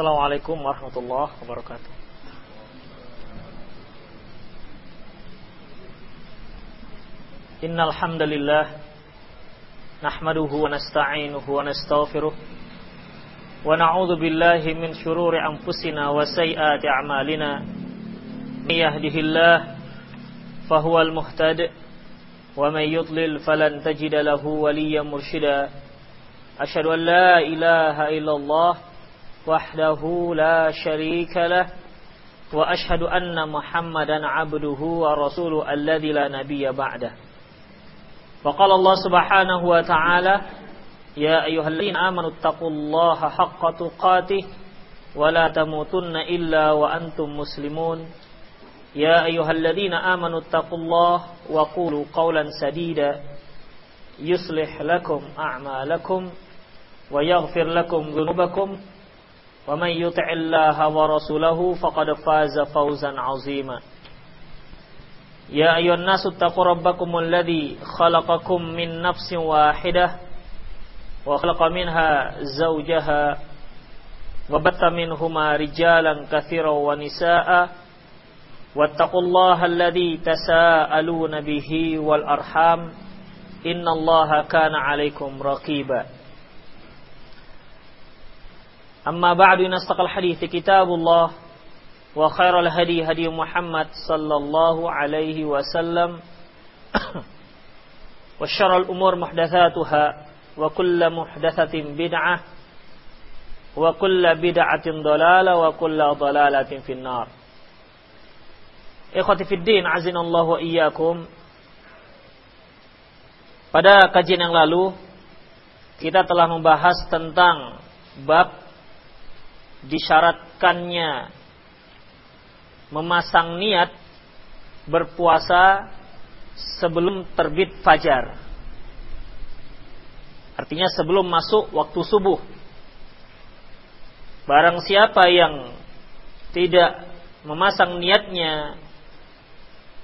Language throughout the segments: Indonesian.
Assalamualaikum warahmatullahi wabarakatuh. Innal hamdalillah nahmaduhu wa nasta'inuhu wa nastaghfiruh wa na'udzu billahi min shururi anfusina wa sayyiati a'malina may yahdihillah fahuwal muhtadi wa may yudlil falan tajida lahu waliyyan murshida ashhadu an la ilaha illallah وحده لا شريك له وأشهد أن محمدا عبده ورسوله الذي لا نبي بعده. وقال الله سبحانه وتعالى يا أيها الذين آمنوا اتقوا الله حق تقاته ولا تموتن إلا وأنتم مسلمون. يا أيها الذين آمنوا اتقوا الله وقولوا قولا سديدا يصلح لكم أعمالكم ويغفر لكم ذنوبكم ومن يطع الله ورسوله فقد فاز فوزا عظيما يا أيها الناس اتقوا ربكم الذي خلقكم من نفس واحدة وخلق منها زوجها وبث منهما رجالا كثيرا ونساء واتقوا الله الذي تساءلون به والأرحام إن الله كان عليكم رقيبا أما بعد نستقل الحديث كتاب الله وخير الهدي هدي محمد صلى الله عليه وسلم وشر الأمور محدثاتها وكل محدثة بدعة وكل بدعة ضلالة وكل ضلالة في النار Ikhwati fiddin azinallahu wa iyyakum. Pada kajian yang lalu kita telah membahas tentang bab disyaratkannya memasang niat berpuasa sebelum terbit fajar. Artinya sebelum masuk waktu subuh. Barang siapa yang tidak memasang niatnya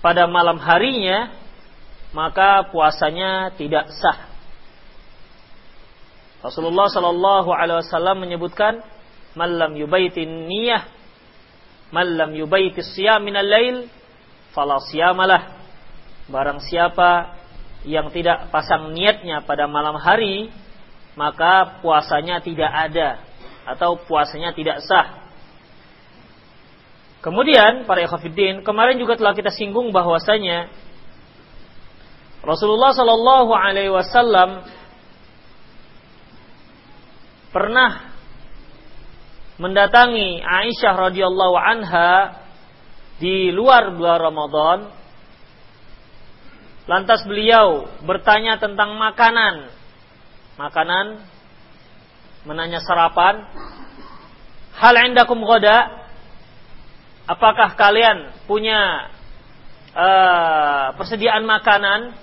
pada malam harinya, maka puasanya tidak sah. Rasulullah Shallallahu Alaihi Wasallam menyebutkan, "Malam yubaitin niyah, malam yubaitis siyam minal lail, fala siyamalah." Barang siapa yang tidak pasang niatnya pada malam hari, maka puasanya tidak ada atau puasanya tidak sah. Kemudian para ikhwatiddin, kemarin juga telah kita singgung bahwasanya Rasulullah Shallallahu alaihi wasallam pernah mendatangi Aisyah radhiyallahu anha di luar bulan Ramadan. Lantas beliau bertanya tentang makanan. Makanan menanya sarapan. Hal indakum ghada? apakah kalian punya uh, persediaan makanan?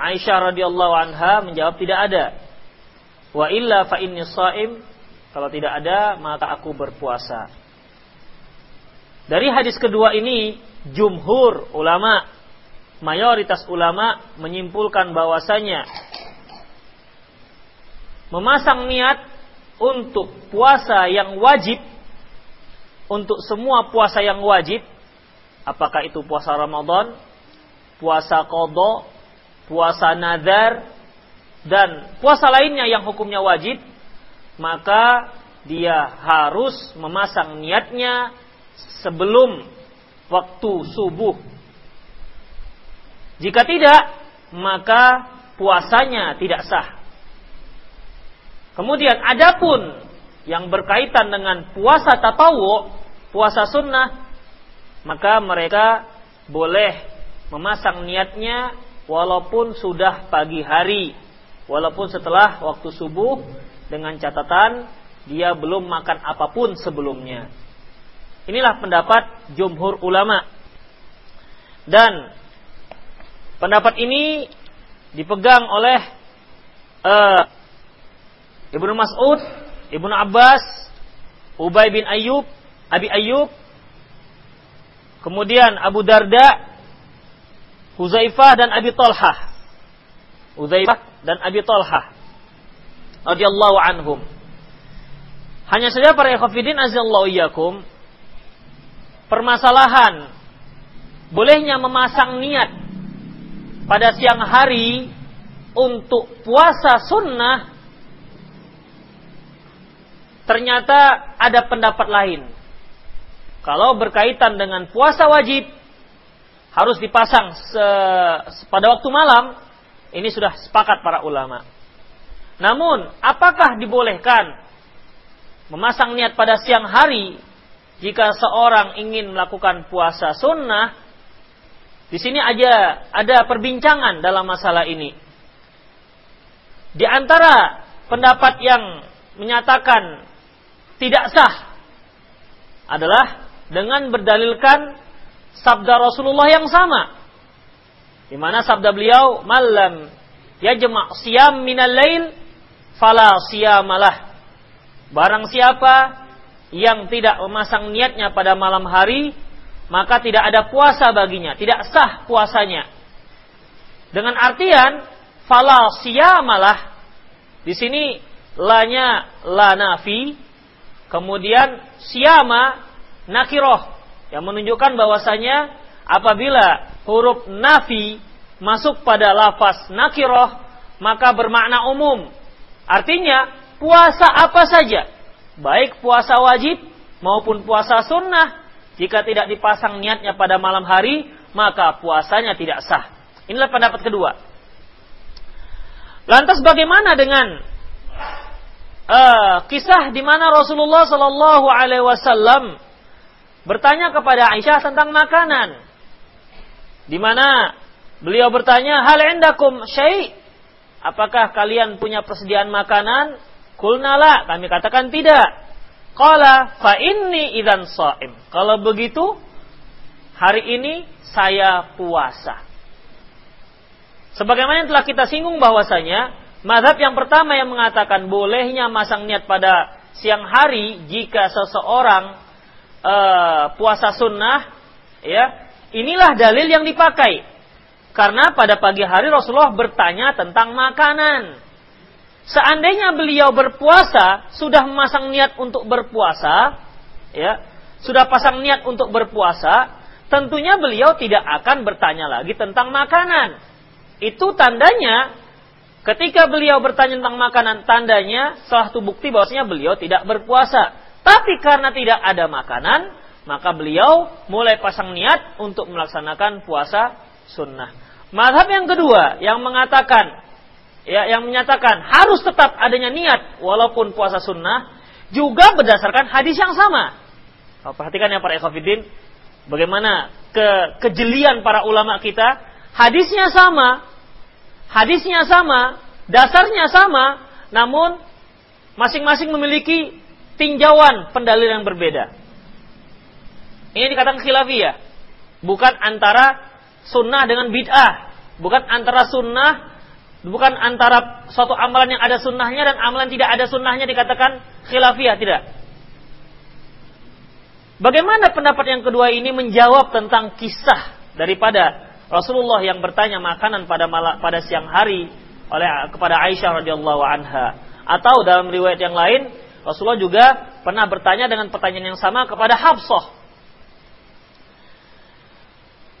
Aisyah radhiyallahu anha menjawab tidak ada. Wa illa fa inni shaim. Kalau tidak ada, maka aku berpuasa. Dari hadis kedua ini, jumhur ulama, mayoritas ulama menyimpulkan bahwasanya memasang niat untuk puasa yang wajib untuk semua puasa yang wajib, apakah itu puasa Ramadan, puasa Qadha, puasa Nazar, dan puasa lainnya yang hukumnya wajib, maka dia harus memasang niatnya sebelum waktu subuh. Jika tidak, maka puasanya tidak sah. Kemudian adapun yang berkaitan dengan puasa tatawu, puasa sunnah, maka mereka boleh memasang niatnya walaupun sudah pagi hari, walaupun setelah waktu subuh dengan catatan dia belum makan apa pun sebelumnya. Inilah pendapat jumhur ulama. Dan pendapat ini dipegang oleh uh, Ibnu Mas'ud, Ibnu Abbas, Ubay bin Ayyub Abi Ayyub, kemudian Abu Darda, Huzaifah dan Abi Talhah. Huzaifah dan Abi Talhah radhiyallahu anhum. Hanya saja para ikhwafidin azallahu iyyakum permasalahan bolehnya memasang niat pada siang hari untuk puasa sunnah ternyata ada pendapat lain. Kalau berkaitan dengan puasa wajib harus dipasang pada waktu malam, ini sudah sepakat para ulama. Namun, apakah dibolehkan memasang niat pada siang hari jika seorang ingin melakukan puasa sunnah? Di sini aja ada perbincangan dalam masalah ini. Di antara pendapat yang menyatakan tidak sah adalah dengan berdalilkan sabda Rasulullah yang sama. Di mana sabda beliau, "Malam yajma' siyam minal lail fala siyamalah." Barang siapa yang tidak memasang niatnya pada malam hari, maka tidak ada puasa baginya, tidak sah puasanya. Dengan artian fala siyamalah. Di sini lanya la nafi, kemudian siyama nakiroh yang menunjukkan bahwasanya apabila huruf nafi masuk pada lafaz nakiroh maka bermakna umum. Artinya puasa apa saja, baik puasa wajib maupun puasa sunnah, jika tidak dipasang niatnya pada malam hari, maka puasanya tidak sah. Inilah pendapat kedua. Lantas bagaimana dengan uh, kisah di mana Rasulullah Shallallahu Alaihi Wasallam bertanya kepada Aisyah tentang makanan, di mana beliau bertanya, hal endakum syai, apakah kalian punya persediaan makanan? Kulnala, kami katakan tidak. Qala fa inni idan saim. Kalau begitu, hari ini saya puasa. Sebagaimana yang telah kita singgung bahwasanya madhab yang pertama yang mengatakan bolehnya masang niat pada siang hari jika seseorang uh, puasa sunnah, ya inilah dalil yang dipakai. Karena pada pagi hari Rasulullah bertanya tentang makanan. Seandainya beliau berpuasa, sudah memasang niat untuk berpuasa, ya, sudah pasang niat untuk berpuasa, tentunya beliau tidak akan bertanya lagi tentang makanan. Itu tandanya ketika beliau bertanya tentang makanan, tandanya salah satu bukti bahwasanya beliau tidak berpuasa. Tapi karena tidak ada makanan, maka beliau mulai pasang niat untuk melaksanakan puasa sunnah. Madhab yang kedua yang mengatakan ya yang menyatakan harus tetap adanya niat walaupun puasa sunnah juga berdasarkan hadis yang sama. Oh, perhatikan ya para ikhwatiddin bagaimana ke kejelian para ulama kita hadisnya sama hadisnya sama, dasarnya sama, namun masing-masing memiliki tinjauan pendalil yang berbeda. Ini dikatakan khilafiyah. Bukan antara sunnah dengan bid'ah. Bukan antara sunnah, bukan antara suatu amalan yang ada sunnahnya dan amalan tidak ada sunnahnya dikatakan khilafiyah. Tidak. Bagaimana pendapat yang kedua ini menjawab tentang kisah daripada Rasulullah yang bertanya makanan pada malam, pada siang hari oleh kepada Aisyah radhiyallahu anha atau dalam riwayat yang lain Rasulullah juga pernah bertanya dengan pertanyaan yang sama kepada Habsah.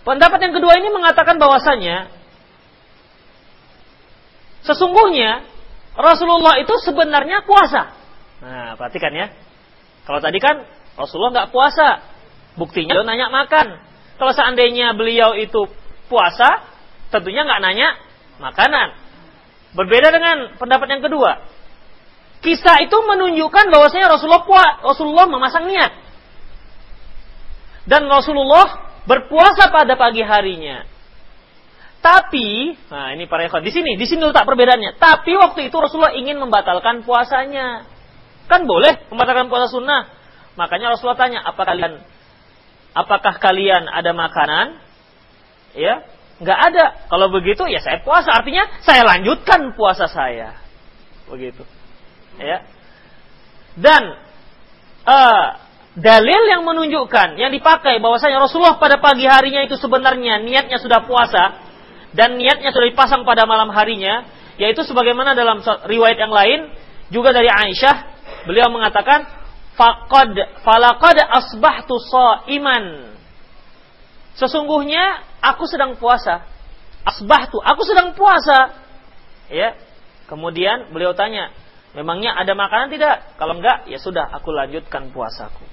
Pendapat yang kedua ini mengatakan bahwasanya sesungguhnya Rasulullah itu sebenarnya puasa. Nah, perhatikan ya. Kalau tadi kan Rasulullah nggak puasa, buktinya dia nanya makan. Kalau seandainya beliau itu puasa, tentunya nggak nanya makanan. Berbeda dengan pendapat yang kedua. Kisah itu menunjukkan bahwasanya Rasulullah puas, Rasulullah memasang niat. Dan Rasulullah berpuasa pada pagi harinya. Tapi, nah ini para ikhwan, di sini, di sini letak perbedaannya. Tapi waktu itu Rasulullah ingin membatalkan puasanya. Kan boleh membatalkan puasa sunnah. Makanya Rasulullah tanya, apa kalian apakah kalian ada makanan? Ya, nggak ada. Kalau begitu ya saya puasa. Artinya saya lanjutkan puasa saya. Begitu. Ya. Dan uh, dalil yang menunjukkan yang dipakai bahwasanya Rasulullah pada pagi harinya itu sebenarnya niatnya sudah puasa dan niatnya sudah dipasang pada malam harinya yaitu sebagaimana dalam riwayat yang lain juga dari Aisyah beliau mengatakan faqad falaqad asbahtu iman. Sesungguhnya aku sedang puasa. Asbahtu, aku sedang puasa. Ya. Kemudian beliau tanya, memangnya ada makanan tidak? Kalau enggak, ya sudah, aku lanjutkan puasaku.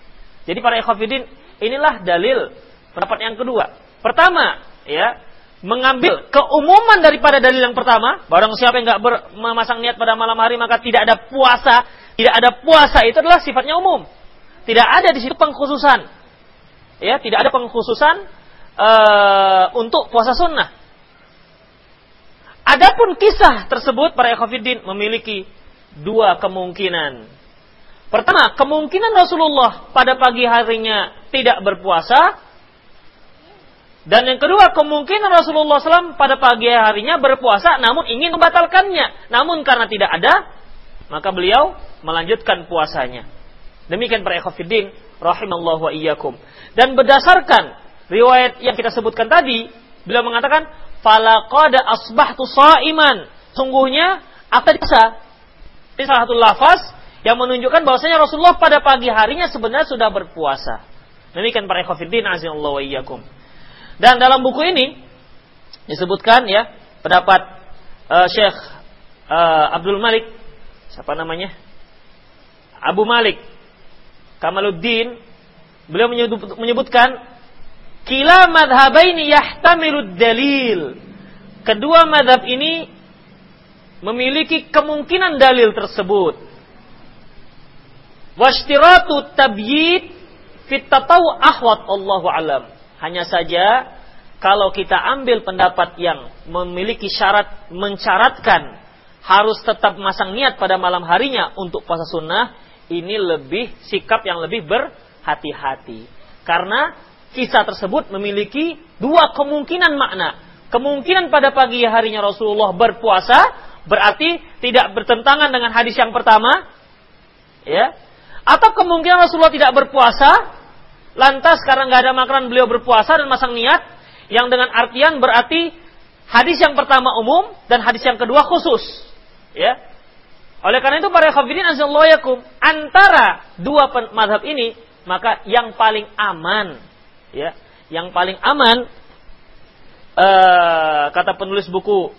Jadi para ikhwafidin, inilah dalil pendapat yang kedua. Pertama, ya, mengambil keumuman daripada dalil yang pertama, barang siapa yang enggak memasang niat pada malam hari maka tidak ada puasa, tidak ada puasa itu adalah sifatnya umum. Tidak ada di situ pengkhususan. Ya, tidak ada pengkhususan uh, untuk puasa sunnah. Adapun kisah tersebut para ekofidin memiliki dua kemungkinan. Pertama, kemungkinan Rasulullah pada pagi harinya tidak berpuasa. Dan yang kedua, kemungkinan Rasulullah SAW pada pagi harinya berpuasa namun ingin membatalkannya. Namun karena tidak ada, maka beliau melanjutkan puasanya. Demikian para ekofidin, rahimallahu wa iyyakum. Dan berdasarkan riwayat yang kita sebutkan tadi, beliau mengatakan, falaqad asbahtu iman. Sungguhnya aku bisa. Ini salah satu lafaz yang menunjukkan bahwasanya Rasulullah pada pagi harinya sebenarnya sudah berpuasa. Demikian para ikhwatiddin azza wa iyyakum. Dan dalam buku ini disebutkan ya pendapat uh, Syekh uh, Abdul Malik siapa namanya? Abu Malik Kamaluddin beliau menyebutkan kila madhabaini yahtamilud dalil Kedua madhab ini memiliki kemungkinan dalil tersebut. Washtiratu tabyid fit tatawu ahwat Allahu alam. Hanya saja kalau kita ambil pendapat yang memiliki syarat mencaratkan harus tetap masang niat pada malam harinya untuk puasa sunnah, ini lebih sikap yang lebih berhati-hati. Karena kisah tersebut memiliki dua kemungkinan makna kemungkinan pada pagi harinya Rasulullah berpuasa berarti tidak bertentangan dengan hadis yang pertama ya atau kemungkinan Rasulullah tidak berpuasa lantas karena nggak ada makanan beliau berpuasa dan masang niat yang dengan artian berarti hadis yang pertama umum dan hadis yang kedua khusus. Ya. Oleh karena itu para khabirin yakum antara dua madhab ini maka yang paling aman ya yang paling aman uh, kata penulis buku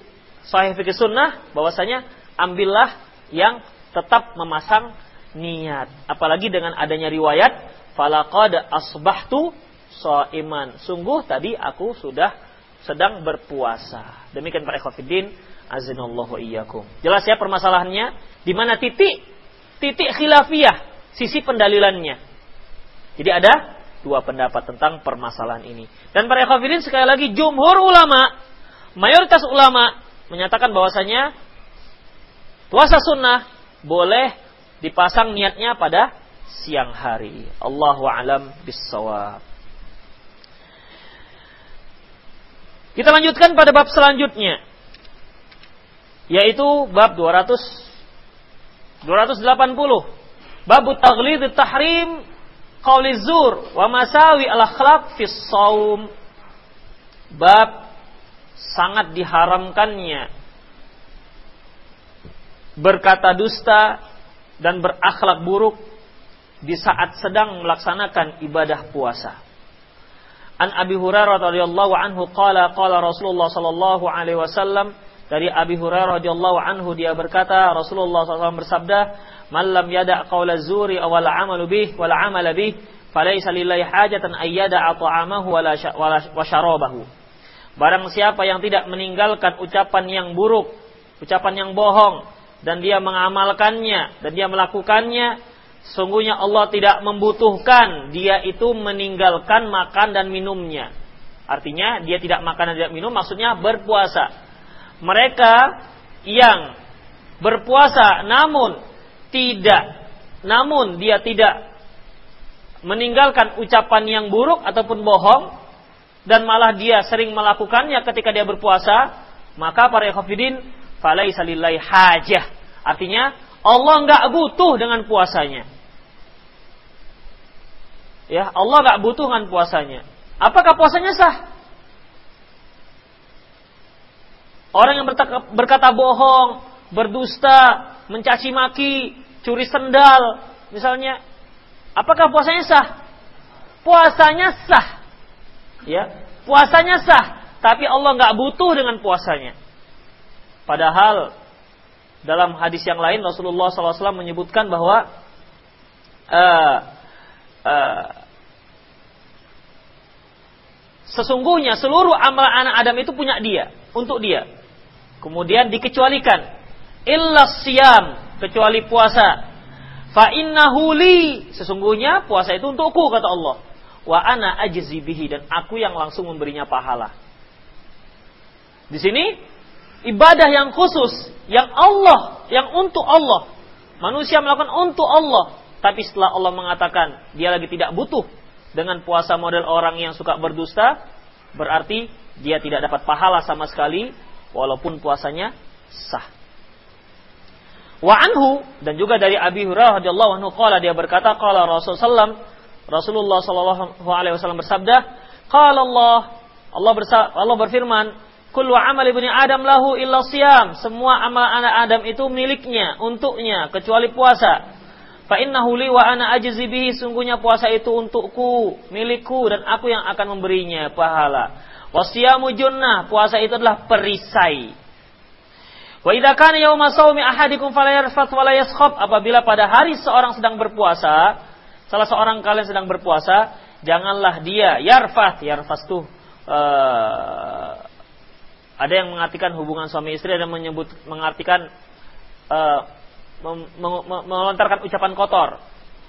Sahih Fikih Sunnah bahwasanya ambillah yang tetap memasang niat. Apalagi dengan adanya riwayat falaqad asbahtu iman. Sungguh tadi aku sudah sedang berpuasa. Demikian para ikhwatiddin azinallahu iyyakum. Jelas ya permasalahannya di mana titik titik khilafiyah sisi pendalilannya. Jadi ada dua pendapat tentang permasalahan ini. Dan para kafirin sekali lagi jumhur ulama, mayoritas ulama menyatakan bahwasanya puasa sunnah boleh dipasang niatnya pada siang hari. Allahu alam bisawab. Kita lanjutkan pada bab selanjutnya yaitu bab 200 280 bab taghlid tahrim qauli zur wa masawi al akhlaq fi saum bab sangat diharamkannya berkata dusta dan berakhlak buruk di saat sedang melaksanakan ibadah puasa. An Abi Hurairah radhiyallahu anhu qala qala Rasulullah sallallahu alaihi wasallam dari Abi Hurairah radhiyallahu anhu dia berkata Rasulullah SAW bersabda Man lam yada' qawla zuri awal amalu bih wal amala bih falaysa lillahi hajatan ayyada ta'amahu wa syarabahu. Barang siapa yang tidak meninggalkan ucapan yang buruk, ucapan yang bohong dan dia mengamalkannya dan dia melakukannya, sungguhnya Allah tidak membutuhkan dia itu meninggalkan makan dan minumnya. Artinya dia tidak makan dan tidak minum maksudnya berpuasa. Mereka yang berpuasa namun tidak namun dia tidak meninggalkan ucapan yang buruk ataupun bohong dan malah dia sering melakukannya ketika dia berpuasa maka para ikhwafidin falaisa lillahi hajah artinya Allah nggak butuh dengan puasanya ya Allah nggak butuh dengan puasanya apakah puasanya sah orang yang berkata bohong berdusta mencaci maki, curi sendal, misalnya, Apakah puasanya sah? Puasanya sah. Ya, puasanya sah, tapi Allah nggak butuh dengan puasanya. Padahal dalam hadis yang lain Rasulullah SAW menyebutkan bahwa uh, uh, sesungguhnya seluruh amal anak Adam itu punya dia, untuk dia. Kemudian dikecualikan illa siyam, kecuali puasa. Fa innahu li, sesungguhnya puasa itu untukku kata Allah. Wa ana ajzi bihi dan aku yang langsung memberinya pahala. Di sini ibadah yang khusus, yang Allah, yang untuk Allah. Manusia melakukan untuk Allah, tapi setelah Allah mengatakan dia lagi tidak butuh dengan puasa model orang yang suka berdusta, berarti dia tidak dapat pahala sama sekali walaupun puasanya sah. Wa anhu dan juga dari Abi Hurairah radhiyallahu anhu qala dia berkata qala Rasul sallam Rasulullah sallallahu alaihi wasallam bersabda qala Allah Allah bersa Allah berfirman kullu amal ibni Adam lahu illa siyam. Semua amal anak Adam itu miliknya untuknya kecuali puasa. Fa innahu li wa ana ajzi bihi. Sungguhnya puasa itu untukku milikku dan aku yang akan memberinya pahala. Wasiyamu junnah. Puasa itu adalah perisai. Wa idza kana ahadikum fala yarfath wala yaskhab. Apabila pada hari seorang sedang berpuasa, salah seorang kalian sedang berpuasa, janganlah dia yarfath, yarfath tuh uh, ada yang mengartikan hubungan suami istri dan menyebut mengartikan uh, melontarkan ucapan kotor.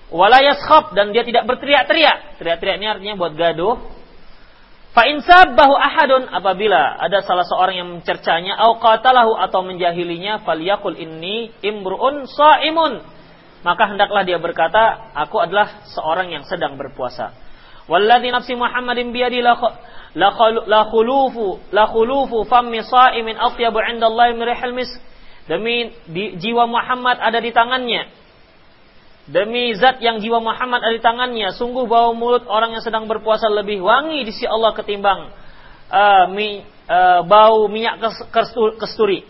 Wala yaskhab dan dia tidak berteriak-teriak. Teriak-teriak ini artinya buat gaduh Fa bahu ahadun apabila ada salah seorang yang mencercanya au qatalahu atau menjahilinya falyakul inni imruun shaimun maka hendaklah dia berkata aku adalah seorang yang sedang berpuasa walladzi nafsi muhammadin biyadi la khulufu la khulufu fammi shaimin atyabu indallahi min rihil misk demi di, jiwa Muhammad ada di tangannya Demi zat yang jiwa Muhammad ada di tangannya, sungguh bau mulut orang yang sedang berpuasa lebih wangi di sisi Allah ketimbang uh, mi, uh, bau minyak kesturi.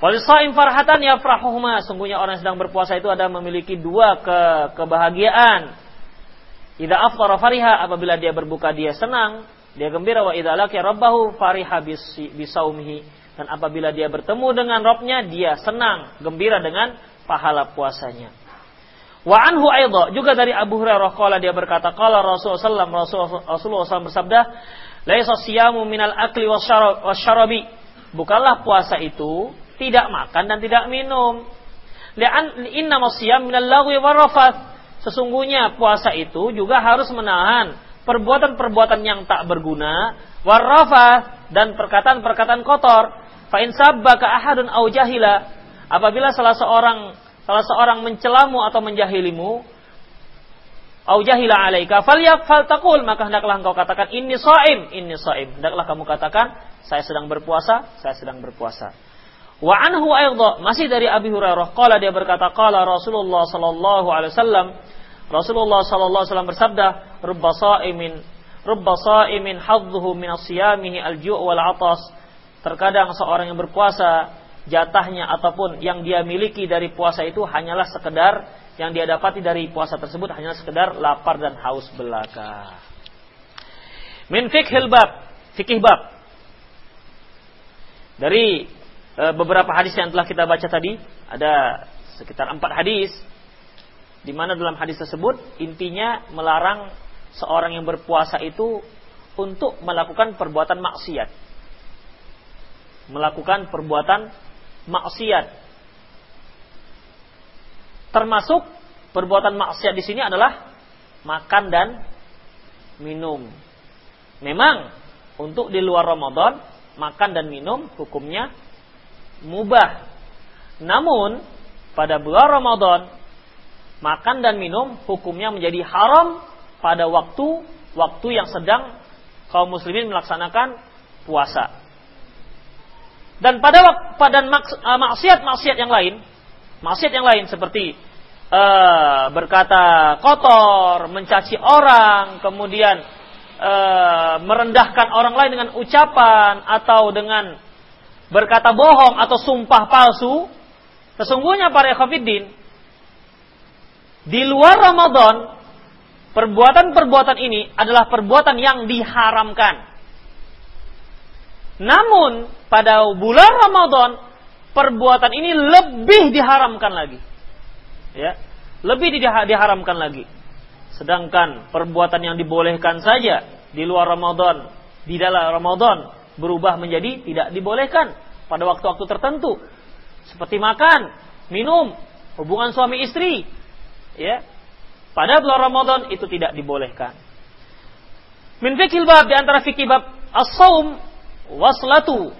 Walisaim farhatan ya frahuhuma. Sungguhnya orang yang sedang berpuasa itu ada memiliki dua ke kebahagiaan. Idza afṭara fariha apabila dia berbuka dia senang, dia gembira wa idza laqiya rabbahu fariha bisaumihi. Dan apabila dia bertemu dengan Robnya, dia senang, gembira dengan pahala puasanya. Wa anhu aidha juga dari Abu Hurairah qala dia berkata qala Rasulullah sallallahu Rasulullah SAW bersabda laisa siyamu minal akli wasyarabi bukanlah puasa itu tidak makan dan tidak minum li'an inna masyam minal lagwi warafath sesungguhnya puasa itu juga harus menahan perbuatan-perbuatan yang tak berguna warafath dan perkataan-perkataan kotor. Fa in sabbaka ahadun au jahila apabila salah seorang salah seorang mencelamu atau menjahilimu, au jahila alaika falyafal taqul maka hendaklah engkau katakan ini shaim ini shaim. Hendaklah kamu katakan saya sedang berpuasa saya sedang berpuasa. Wa anhu aidha masih dari Abi Hurairah qala dia berkata qala Rasulullah sallallahu alaihi wasallam Rasulullah sallallahu alaihi wasallam bersabda rubba shaimin rubba shaimin hadduhu min asyamihi al-ju' wal 'atas terkadang seorang yang berpuasa jatahnya ataupun yang dia miliki dari puasa itu hanyalah sekedar yang dia dapati dari puasa tersebut hanyalah sekedar lapar dan haus belaka. Min fikhil bab, fikih bab. Dari e, beberapa hadis yang telah kita baca tadi, ada sekitar empat hadis di mana dalam hadis tersebut intinya melarang seorang yang berpuasa itu untuk melakukan perbuatan maksiat. Melakukan perbuatan maksiat. Termasuk perbuatan maksiat di sini adalah makan dan minum. Memang untuk di luar Ramadan makan dan minum hukumnya mubah. Namun pada bulan Ramadan makan dan minum hukumnya menjadi haram pada waktu waktu yang sedang kaum muslimin melaksanakan puasa. Dan pada pada maksiat-maksiat yang lain, maksiat yang lain seperti uh, berkata kotor, mencaci orang, kemudian uh, merendahkan orang lain dengan ucapan atau dengan berkata bohong atau sumpah palsu, sesungguhnya para ekofidin di luar Ramadan perbuatan-perbuatan ini adalah perbuatan yang diharamkan. Namun pada bulan Ramadan perbuatan ini lebih diharamkan lagi. Ya, lebih diharamkan lagi. Sedangkan perbuatan yang dibolehkan saja di luar Ramadan, di dalam Ramadan berubah menjadi tidak dibolehkan pada waktu-waktu tertentu. Seperti makan, minum, hubungan suami istri. Ya. Pada bulan Ramadan itu tidak dibolehkan. Min fikil bab di fikih bab as-saum waslatu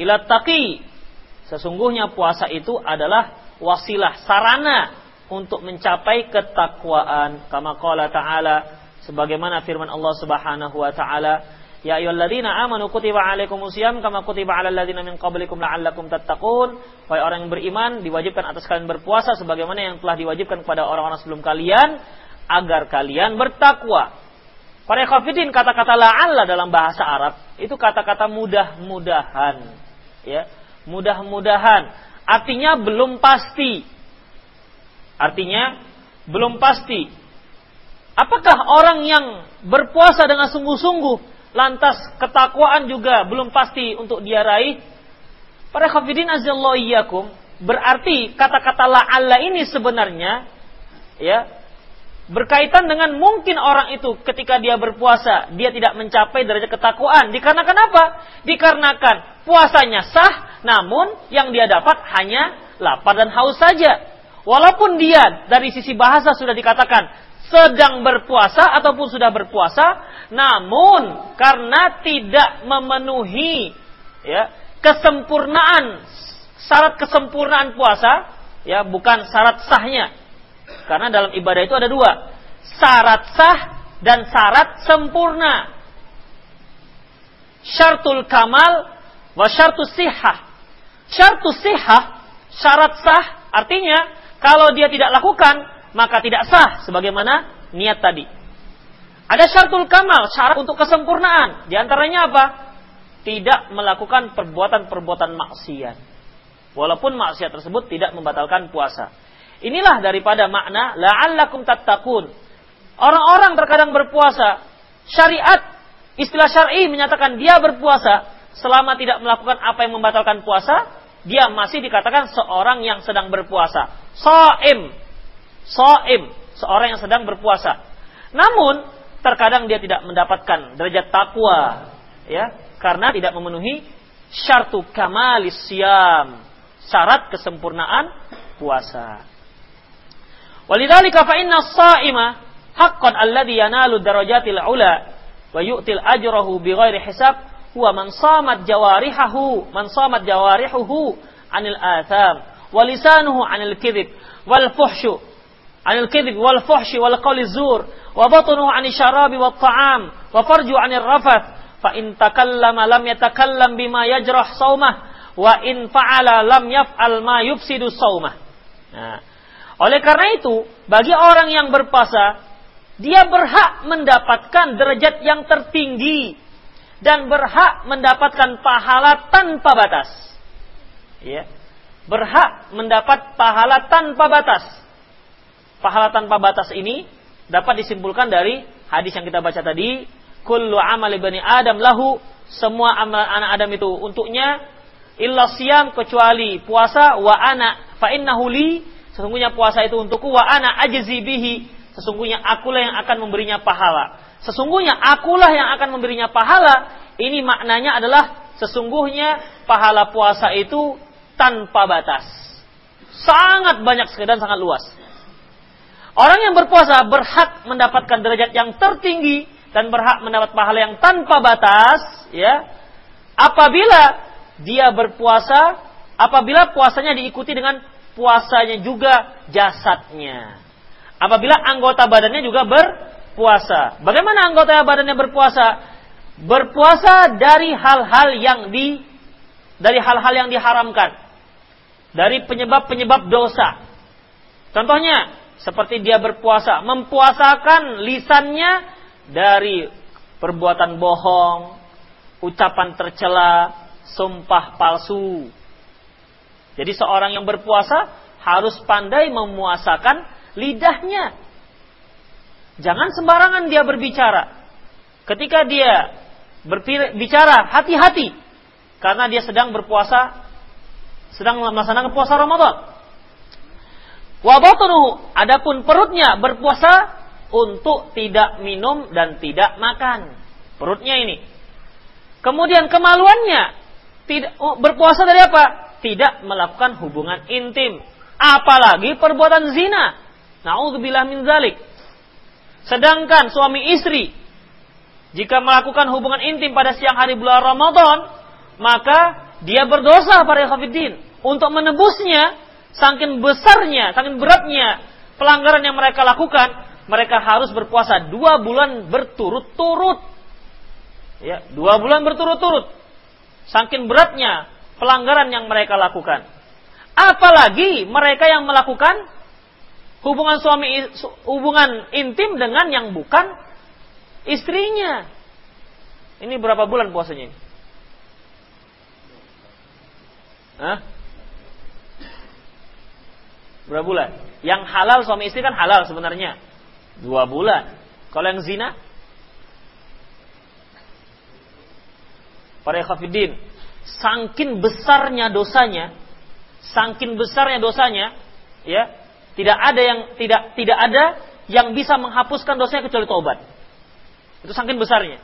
ila taqi. Sesungguhnya puasa itu adalah wasilah sarana untuk mencapai ketakwaan kama qala ta'ala sebagaimana firman Allah Subhanahu wa taala ya ayyuhalladzina amanu kutiba alaikumusiyam kama kutiba alal ladzina min qablikum la'allakum tattaqun wahai orang yang beriman diwajibkan atas kalian berpuasa sebagaimana yang telah diwajibkan kepada orang-orang sebelum kalian agar kalian bertakwa Para khafidin kata-kata la'alla dalam bahasa Arab itu kata-kata mudah-mudahan. Ya, mudah-mudahan. Artinya belum pasti. Artinya belum pasti. Apakah orang yang berpuasa dengan sungguh-sungguh lantas ketakwaan juga belum pasti untuk dia raih? Para khafidin azallahu iyyakum berarti kata-kata la'alla ini sebenarnya ya berkaitan dengan mungkin orang itu ketika dia berpuasa dia tidak mencapai derajat ketakwaan dikarenakan apa? Dikarenakan puasanya sah namun yang dia dapat hanya lapar dan haus saja. Walaupun dia dari sisi bahasa sudah dikatakan sedang berpuasa ataupun sudah berpuasa namun karena tidak memenuhi ya kesempurnaan syarat kesempurnaan puasa ya bukan syarat sahnya karena dalam ibadah itu ada dua. Syarat sah dan syarat sempurna. Syartul kamal wa syartus sihah. Syartus sihah, syarat sah artinya kalau dia tidak lakukan maka tidak sah sebagaimana niat tadi. Ada syartul kamal, syarat untuk kesempurnaan. Di antaranya apa? Tidak melakukan perbuatan-perbuatan maksiat. Walaupun maksiat tersebut tidak membatalkan puasa. Inilah daripada makna la'allakum tattaqun. Orang-orang terkadang berpuasa, syariat istilah syar'i menyatakan dia berpuasa selama tidak melakukan apa yang membatalkan puasa, dia masih dikatakan seorang yang sedang berpuasa. So'im. So'im. Seorang yang sedang berpuasa. Namun, terkadang dia tidak mendapatkan derajat takwa. ya Karena tidak memenuhi syartu kamalis siam. Syarat kesempurnaan puasa. Walidzalika fa inna as-sa'ima haqqan alladhi yanalu darajatil ula wa yu'til ajrahu bighairi hisab huwa man samat jawarihahu man samat jawarihuhu anil atham wa lisanuhu anil kidhib wal fuhshu anil kidhib wal fuhshi wal qawli zur wa batnuhu anil syarabi wat ta'am wa farju anil rafath fa in takallama lam yatakallam bima yajrah saumah wa in fa'ala lam yaf'al ma yufsidu saumah nah oleh karena itu, bagi orang yang berpuasa, dia berhak mendapatkan derajat yang tertinggi dan berhak mendapatkan pahala tanpa batas. Ya. Berhak mendapat pahala tanpa batas. Pahala tanpa batas ini dapat disimpulkan dari hadis yang kita baca tadi, kullu amali bani Adam lahu, semua amal anak Adam itu untuknya illa siam kecuali puasa wa ana fa innahu li Sesungguhnya puasa itu untukku wa ana ajzi bihi. Sesungguhnya akulah yang akan memberinya pahala. Sesungguhnya akulah yang akan memberinya pahala. Ini maknanya adalah sesungguhnya pahala puasa itu tanpa batas. Sangat banyak sekali dan sangat luas. Orang yang berpuasa berhak mendapatkan derajat yang tertinggi dan berhak mendapat pahala yang tanpa batas, ya. Apabila dia berpuasa, apabila puasanya diikuti dengan puasanya juga jasadnya. Apabila anggota badannya juga berpuasa. Bagaimana anggota badannya berpuasa? Berpuasa dari hal-hal yang di dari hal-hal yang diharamkan. Dari penyebab-penyebab dosa. Contohnya, seperti dia berpuasa, mempuasakan lisannya dari perbuatan bohong, ucapan tercela, sumpah palsu, jadi seorang yang berpuasa harus pandai memuasakan lidahnya. Jangan sembarangan dia berbicara. Ketika dia berbicara, hati-hati. Karena dia sedang berpuasa, sedang melaksanakan puasa Ramadan. Wabatunuhu, adapun perutnya berpuasa untuk tidak minum dan tidak makan. Perutnya ini. Kemudian kemaluannya tidak oh, berpuasa dari apa? Tidak melakukan hubungan intim, apalagi perbuatan zina. Nauzubillah min zalik. Sedangkan suami istri jika melakukan hubungan intim pada siang hari bulan Ramadan, maka dia berdosa para khafidin. Untuk menebusnya, saking besarnya, saking beratnya pelanggaran yang mereka lakukan, mereka harus berpuasa dua bulan berturut-turut. Ya, dua bulan berturut-turut. Saking beratnya pelanggaran yang mereka lakukan. Apalagi mereka yang melakukan hubungan suami hubungan intim dengan yang bukan istrinya. Ini berapa bulan puasanya? Hah? Berapa bulan? Yang halal suami istri kan halal sebenarnya. Dua bulan. Kalau yang zina? Para khafidin, sangkin besarnya dosanya, sangkin besarnya dosanya, ya, tidak ada yang tidak tidak ada yang bisa menghapuskan dosanya kecuali taubat. Itu sangkin besarnya.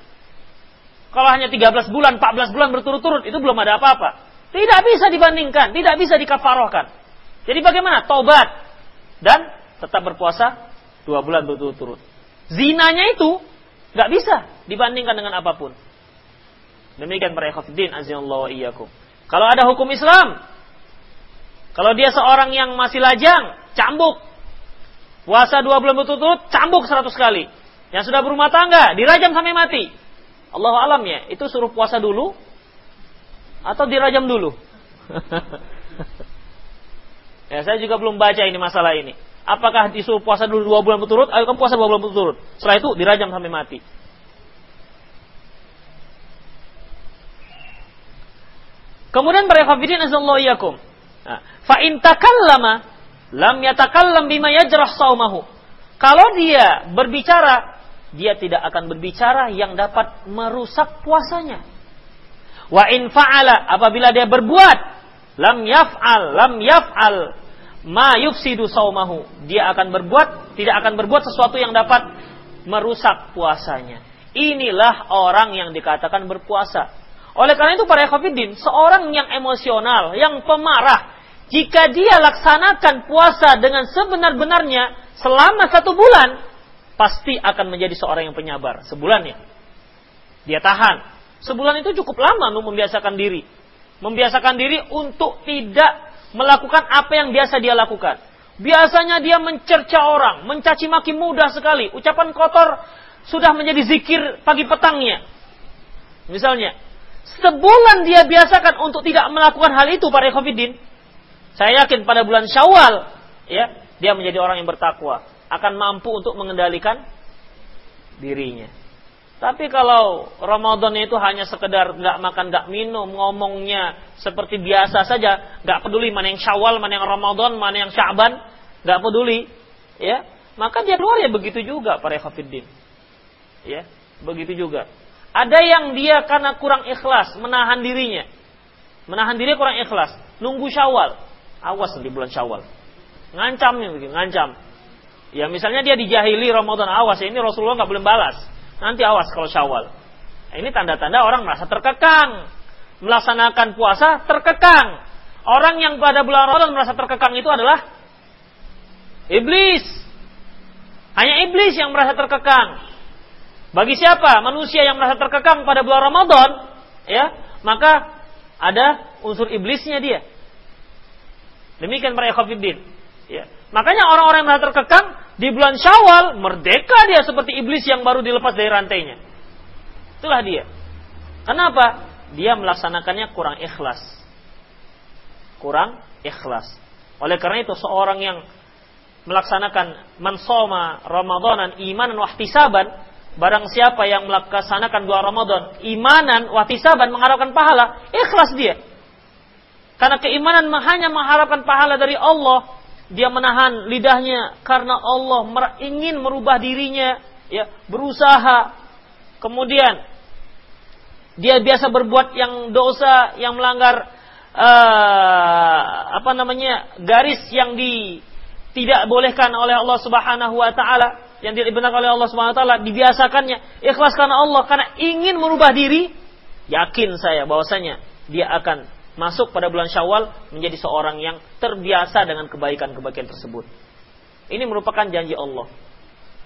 Kalau hanya 13 bulan, 14 bulan berturut-turut, itu belum ada apa-apa. Tidak bisa dibandingkan, tidak bisa dikafarohkan. Jadi bagaimana? Taubat dan tetap berpuasa dua bulan berturut-turut. Zinanya itu nggak bisa dibandingkan dengan apa pun. Demikian para ikhwatiddin wa iyyakum. Kalau ada hukum Islam, kalau dia seorang yang masih lajang, cambuk. Puasa dua bulan berturut-turut, cambuk seratus kali. Yang sudah berumah tangga, dirajam sampai mati. Allah alam ya, itu suruh puasa dulu atau dirajam dulu. ya, saya juga belum baca ini masalah ini. Apakah disuruh puasa dulu dua bulan berturut? Ayo kamu puasa dua bulan berturut. Setelah itu dirajam sampai mati. Kemudian para kafirin azallahu iyyakum. Nah, fa in takallama lam yatakallam bima yajrah saumahu. Kalau dia berbicara, dia tidak akan berbicara yang dapat merusak puasanya. Wa in fa'ala apabila dia berbuat, lam yaf'al, lam yaf'al ma yufsidu saumahu. Dia akan berbuat, tidak akan berbuat sesuatu yang dapat merusak puasanya. Inilah orang yang dikatakan berpuasa. Oleh karena itu para ekofidin, seorang yang emosional, yang pemarah, jika dia laksanakan puasa dengan sebenar-benarnya selama satu bulan, pasti akan menjadi seorang yang penyabar. Sebulan ya. Dia tahan. Sebulan itu cukup lama untuk membiasakan diri. Membiasakan diri untuk tidak melakukan apa yang biasa dia lakukan. Biasanya dia mencerca orang, mencaci maki mudah sekali. Ucapan kotor sudah menjadi zikir pagi petangnya. Misalnya, sebulan dia biasakan untuk tidak melakukan hal itu para ikhwafidin. Saya yakin pada bulan Syawal, ya, dia menjadi orang yang bertakwa, akan mampu untuk mengendalikan dirinya. Tapi kalau Ramadan itu hanya sekedar nggak makan, nggak minum, ngomongnya seperti biasa saja, nggak peduli mana yang Syawal, mana yang Ramadan, mana yang Syaban, nggak peduli, ya, maka dia keluar ya begitu juga para Khafiddin. Ya, begitu juga. Ada yang dia karena kurang ikhlas menahan dirinya. Menahan diri kurang ikhlas, nunggu Syawal. Awas di bulan Syawal. Ngancam nih, ngancam. Ya misalnya dia dijahili Ramadan, awas ya ini Rasulullah nggak boleh balas Nanti awas kalau syawal. Ini tanda-tanda orang merasa terkekang. Melaksanakan puasa terkekang. Orang yang pada bulan Ramadan merasa terkekang itu adalah iblis. Hanya iblis yang merasa terkekang. Bagi siapa? Manusia yang merasa terkekang pada bulan Ramadan, ya, maka ada unsur iblisnya dia. Demikian para ikhwatiddin. Ya. Makanya orang-orang yang merasa terkekang di bulan Syawal merdeka dia seperti iblis yang baru dilepas dari rantainya. Itulah dia. Kenapa? Dia melaksanakannya kurang ikhlas. Kurang ikhlas. Oleh karena itu seorang yang melaksanakan mansoma Ramadanan imanan wahtisaban barang siapa yang melaksanakan dua Ramadan imanan wahtisaban mengharapkan pahala ikhlas dia karena keimanan hanya mengharapkan pahala dari Allah dia menahan lidahnya karena Allah ingin merubah dirinya, ya, berusaha. Kemudian dia biasa berbuat yang dosa, yang melanggar uh, apa namanya? garis yang di tidak bolehkan oleh Allah Subhanahu wa taala, yang tidak dibenarkan oleh Allah Subhanahu wa taala, dibiasakannya ikhlas karena Allah karena ingin merubah diri, yakin saya bahwasanya dia akan masuk pada bulan Syawal menjadi seorang yang terbiasa dengan kebaikan-kebaikan tersebut. Ini merupakan janji Allah.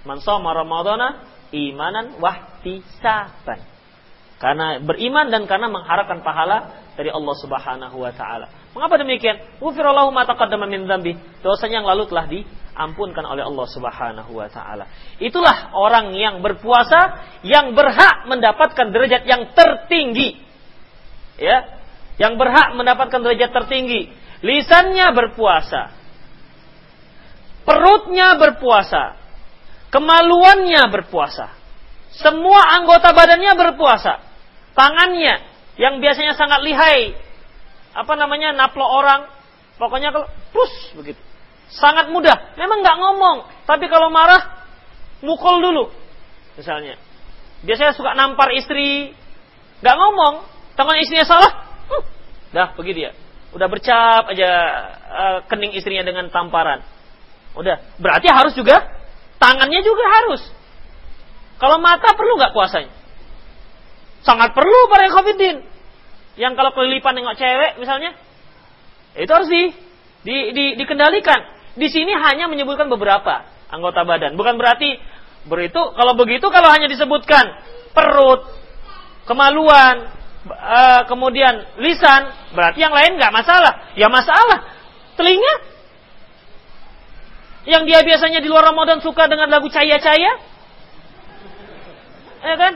Man shoma Ramadana imanan wahtisaban. Karena beriman dan karena mengharapkan pahala dari Allah Subhanahu wa taala. Mengapa demikian? Ghufirallahu ma taqaddama min dzambi. Dosanya yang lalu telah diampunkan oleh Allah Subhanahu wa taala. Itulah orang yang berpuasa yang berhak mendapatkan derajat yang tertinggi. Ya, yang berhak mendapatkan derajat tertinggi. Lisannya berpuasa. Perutnya berpuasa. Kemaluannya berpuasa. Semua anggota badannya berpuasa. Tangannya yang biasanya sangat lihai. Apa namanya? Naplo orang. Pokoknya kalau plus begitu. Sangat mudah. Memang nggak ngomong. Tapi kalau marah, mukul dulu. Misalnya. Biasanya suka nampar istri. Nggak ngomong. Tangan istrinya salah, Uh, dah pergi dia. Udah bercap aja uh, kening istrinya dengan tamparan. Udah. Berarti harus juga tangannya juga harus. Kalau mata perlu nggak puasanya? Sangat perlu para khafidin. Yang kalau kelilipan nengok cewek misalnya, itu harus di, di, di, dikendalikan. Di sini hanya menyebutkan beberapa anggota badan. Bukan berarti beritu kalau begitu kalau hanya disebutkan perut, kemaluan, uh, kemudian lisan, berarti yang lain nggak masalah. Ya masalah. Telinga, yang dia biasanya di luar Ramadan suka dengan lagu caya-caya, ya kan?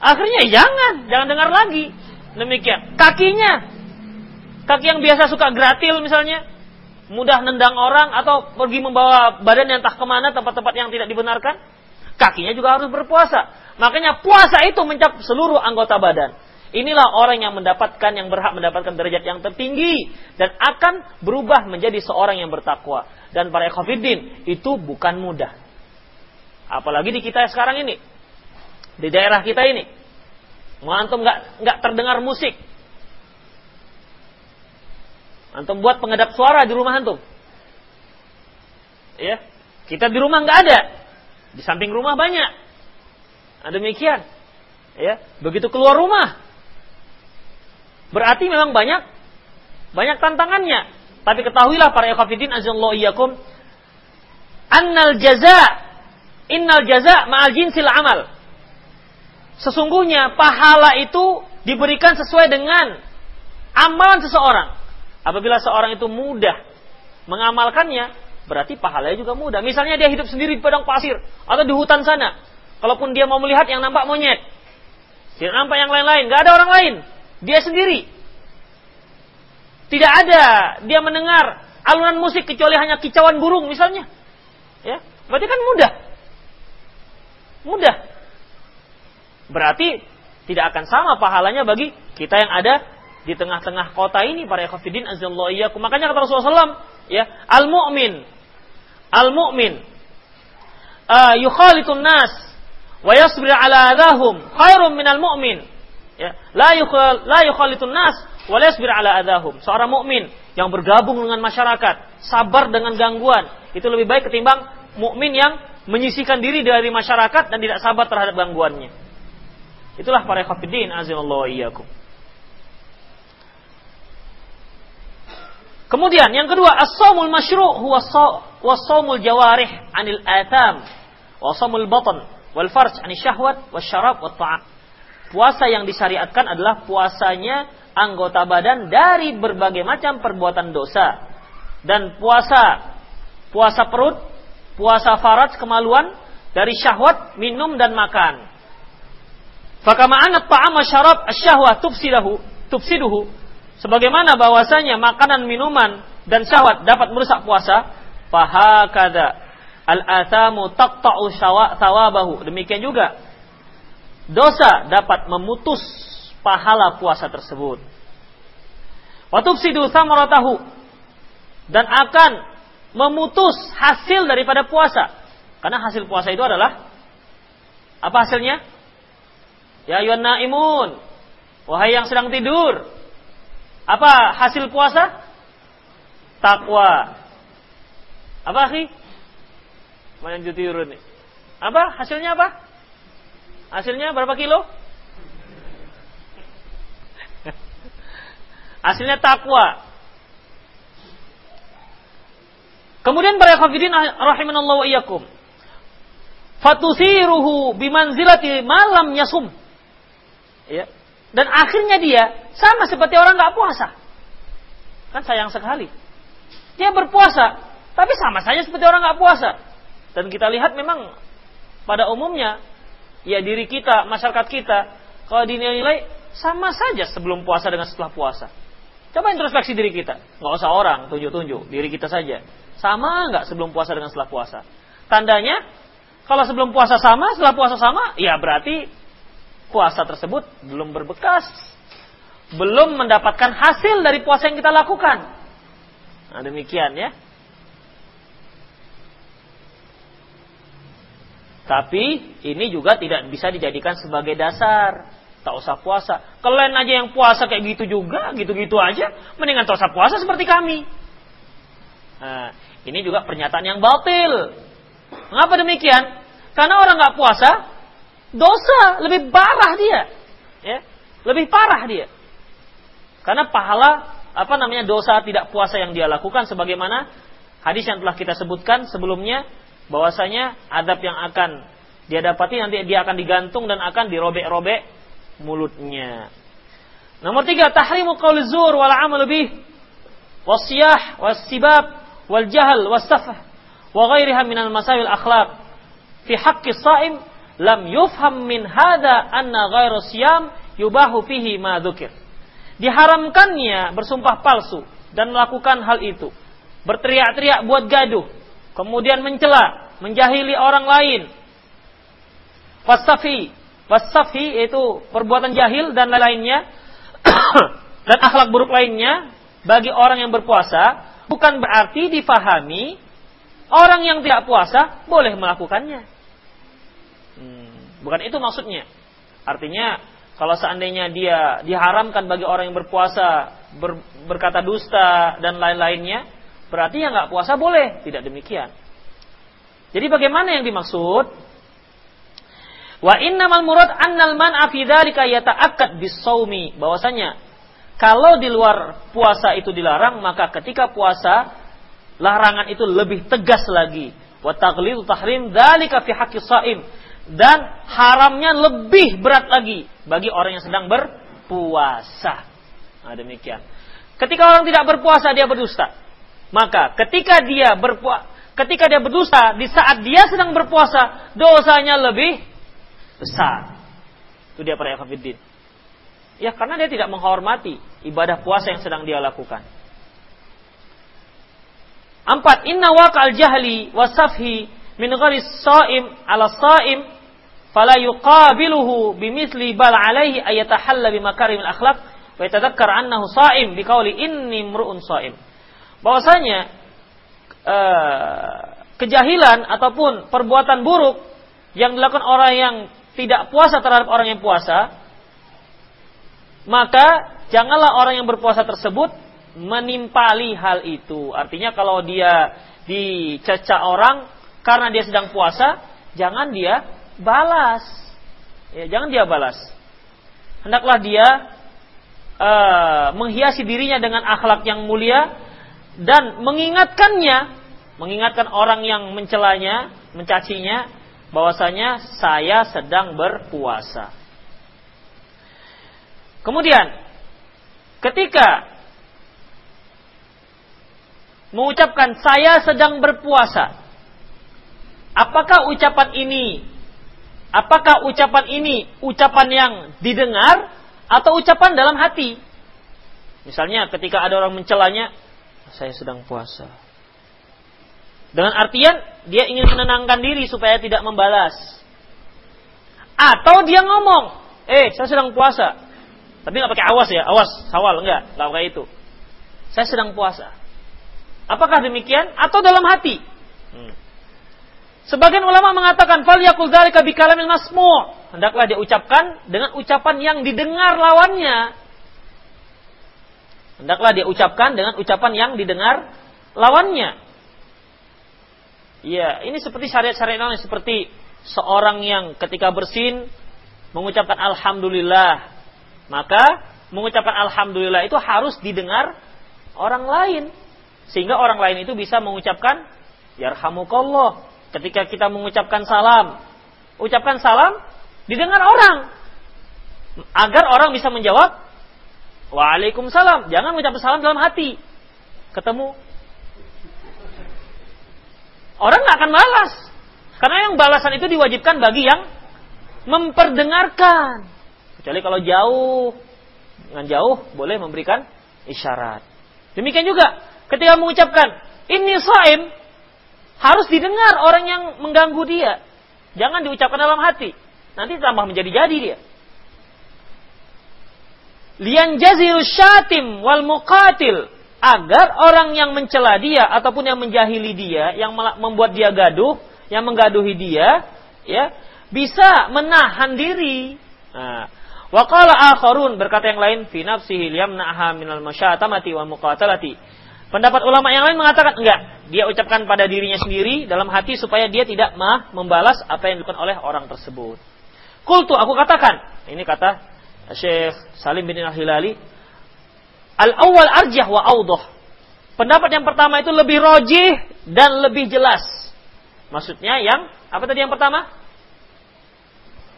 Akhirnya jangan, jangan dengar lagi. Demikian. Kakinya, kaki yang biasa suka gratil misalnya, mudah nendang orang atau pergi membawa badan yang entah ke mana tempat-tempat yang tidak dibenarkan, kakinya juga harus berpuasa. Makanya puasa itu mencakup seluruh anggota badan. Inilah orang yang mendapatkan yang berhak mendapatkan derajat yang tertinggi dan akan berubah menjadi seorang yang bertakwa. Dan para ekofidin itu bukan mudah. Apalagi di kita sekarang ini, di daerah kita ini, mau antum nggak nggak terdengar musik, antum buat pengedap suara di rumah antum, ya kita di rumah nggak ada, di samping rumah banyak, Nah, demikian. Ya, begitu keluar rumah. Berarti memang banyak banyak tantangannya. Tapi ketahuilah para ikhwatiddin azallahu iyyakum annal jaza innal jaza ma'al jinsil amal. Sesungguhnya pahala itu diberikan sesuai dengan amalan seseorang. Apabila seorang itu mudah mengamalkannya, berarti pahalanya juga mudah. Misalnya dia hidup sendiri di padang pasir atau di hutan sana. Kalaupun dia mau melihat yang nampak monyet. Tidak nampak yang lain-lain. Gak ada orang lain. Dia sendiri. Tidak ada dia mendengar alunan musik kecuali hanya kicauan burung misalnya. Ya, berarti kan mudah. Mudah. Berarti tidak akan sama pahalanya bagi kita yang ada di tengah-tengah kota ini para ikhwatiddin azallahu. Makanya kata Rasulullah SAW, ya, al-mu'min al-mu'min uh, yukhalitun nas wa yasbir ala adahum khairun minal mu'min. Ya, la yukhal la yukhalitun nas wa yasbir ala adahum. Seorang mukmin yang bergabung dengan masyarakat, sabar dengan gangguan, itu lebih baik ketimbang mukmin yang menyisihkan diri dari masyarakat dan tidak sabar terhadap gangguannya. Itulah para khafidin azimallahu iyyakum. Kemudian yang kedua, as-saumul masyru' huwa as-saumul jawarih anil atham wa saumul batan wal farj ani syahwat wasyarab wat ta'am. Puasa yang disyariatkan adalah puasanya anggota badan dari berbagai macam perbuatan dosa. Dan puasa puasa perut, puasa faraj kemaluan dari syahwat, minum dan makan. Fakama anat ta'am syarab asyahwat tufsidahu, tufsiduhu. Sebagaimana bahwasanya makanan, minuman dan syahwat dapat merusak puasa, fahakada al-athamu taqta'u thawabahu. Demikian juga dosa dapat memutus pahala puasa tersebut. Wa tufsidu thamaratahu dan akan memutus hasil daripada puasa. Karena hasil puasa itu adalah apa hasilnya? Ya ayuhan naimun. Wahai yang sedang tidur. Apa hasil puasa? Takwa. Apa sih? Ini? Apa hasilnya apa? Hasilnya berapa kilo? hasilnya takwa. Kemudian para kafirin rahimanallahu iyyakum fatusiruhu bimanzilati malam yasum. Ya. Dan akhirnya dia sama seperti orang nggak puasa. Kan sayang sekali. Dia berpuasa, tapi sama saja seperti orang nggak puasa. Dan kita lihat memang pada umumnya ya diri kita, masyarakat kita kalau dinilai sama saja sebelum puasa dengan setelah puasa. Coba introspeksi diri kita, nggak usah orang tunjuk-tunjuk, diri kita saja. Sama nggak sebelum puasa dengan setelah puasa? Tandanya kalau sebelum puasa sama, setelah puasa sama, ya berarti puasa tersebut belum berbekas. Belum mendapatkan hasil dari puasa yang kita lakukan. Nah, demikian ya. Tapi ini juga tidak bisa dijadikan sebagai dasar. Tak usah puasa. Kalian aja yang puasa kayak gitu juga, gitu-gitu aja. Mendingan tak usah puasa seperti kami. Nah, ini juga pernyataan yang batil. Mengapa demikian? Karena orang nggak puasa, dosa lebih parah dia, ya, lebih parah dia. Karena pahala apa namanya dosa tidak puasa yang dia lakukan sebagaimana hadis yang telah kita sebutkan sebelumnya bahwasanya adab yang akan dia dapati nanti dia akan digantung dan akan dirobek-robek mulutnya. Nomor tiga, tahrimu qaul zur wal amal bih wasiyah wasibab wal jahal wasafah wa ghairiha minal masail akhlaq fi haqqi saim lam yufham min hada anna ghairu siyam yubahu fihi ma dzukir. Diharamkannya bersumpah palsu dan melakukan hal itu. Berteriak-teriak buat gaduh, kemudian mencela, menjahili orang lain. Wasafi, wasafi itu perbuatan jahil dan lainnya dan akhlak buruk lainnya bagi orang yang berpuasa bukan berarti difahami orang yang tidak puasa boleh melakukannya. Bukan itu maksudnya. Artinya kalau seandainya dia diharamkan bagi orang yang berpuasa ber, berkata dusta dan lain-lainnya, berarti yang nggak puasa boleh. Tidak demikian. Jadi bagaimana yang dimaksud? Wa innamal murad annal man'a fi dzalika yata'akkad bis-shaumi. Bahwasanya kalau di luar puasa itu dilarang, maka ketika puasa larangan itu lebih tegas lagi. Wa taghlidu tahrim dzalika fi haqqis shaim dan haramnya lebih berat lagi bagi orang yang sedang berpuasa. Nah, demikian. Ketika orang tidak berpuasa dia berdusta. Maka ketika dia berpuasa ketika dia berdusta di saat dia sedang berpuasa dosanya lebih besar. Itu dia para ikhwatiddin. Ya karena dia tidak menghormati ibadah puasa yang sedang dia lakukan. Empat, inna waqal jahli wasafhi min gharis saim ala saim fala yuqabiluhu bimithli bal alaihi ayatahalla bimakarimil akhlaq wa yatadhakkar annahu sha'im biqauli inni mru'un sha'im. Bahwasanya uh, kejahilan ataupun perbuatan buruk yang dilakukan orang yang tidak puasa terhadap orang yang puasa, maka janganlah orang yang berpuasa tersebut menimpali hal itu. Artinya kalau dia dicerca orang karena dia sedang puasa, jangan dia balas. Ya, jangan dia balas. Hendaklah dia uh, menghiasi dirinya dengan akhlak yang mulia dan mengingatkannya, mengingatkan orang yang mencelanya, mencacinya, bahwasanya saya sedang berpuasa. Kemudian, ketika mengucapkan saya sedang berpuasa, apakah ucapan ini Apakah ucapan ini ucapan yang didengar atau ucapan dalam hati? Misalnya ketika ada orang mencelanya, saya sedang puasa. Dengan artian dia ingin menenangkan diri supaya tidak membalas. Atau dia ngomong, eh saya sedang puasa. Tapi nggak pakai awas ya, awas, sawal enggak, nggak pakai itu. Saya sedang puasa. Apakah demikian? Atau dalam hati? Hmm. Sebagian ulama mengatakan fal yakul dzalika masmu'. Hendaklah dia ucapkan dengan ucapan yang didengar lawannya. Hendaklah dia ucapkan dengan ucapan yang didengar lawannya. Ya, ini seperti syariat-syariat lain seperti seorang yang ketika bersin mengucapkan alhamdulillah. Maka mengucapkan alhamdulillah itu harus didengar orang lain sehingga orang lain itu bisa mengucapkan yarhamukallah ketika kita mengucapkan salam. Ucapkan salam didengar orang. Agar orang bisa menjawab Waalaikumsalam. Jangan mengucapkan salam dalam hati. Ketemu. Orang nggak akan balas. Karena yang balasan itu diwajibkan bagi yang memperdengarkan. Kecuali kalau jauh. Dengan jauh boleh memberikan isyarat. Demikian juga ketika mengucapkan ini saim harus didengar orang yang mengganggu dia. Jangan diucapkan dalam hati. Nanti tambah menjadi-jadi dia. Lian jazil syatim wal muqatil. Agar orang yang mencela dia ataupun yang menjahili dia, yang membuat dia gaduh, yang menggaduhi dia, ya, bisa menahan diri. Nah, wa qala akharun berkata yang lain fi nafsihi liyamna'ha minal masyatamati wa muqatalati Pendapat ulama yang lain mengatakan enggak. Dia ucapkan pada dirinya sendiri dalam hati supaya dia tidak mah membalas apa yang dilakukan oleh orang tersebut. Kultu aku katakan. Ini kata Syekh Salim bin Al-Hilali. Al-awwal arjah wa awdoh. Pendapat yang pertama itu lebih rojih dan lebih jelas. Maksudnya yang, apa tadi yang pertama?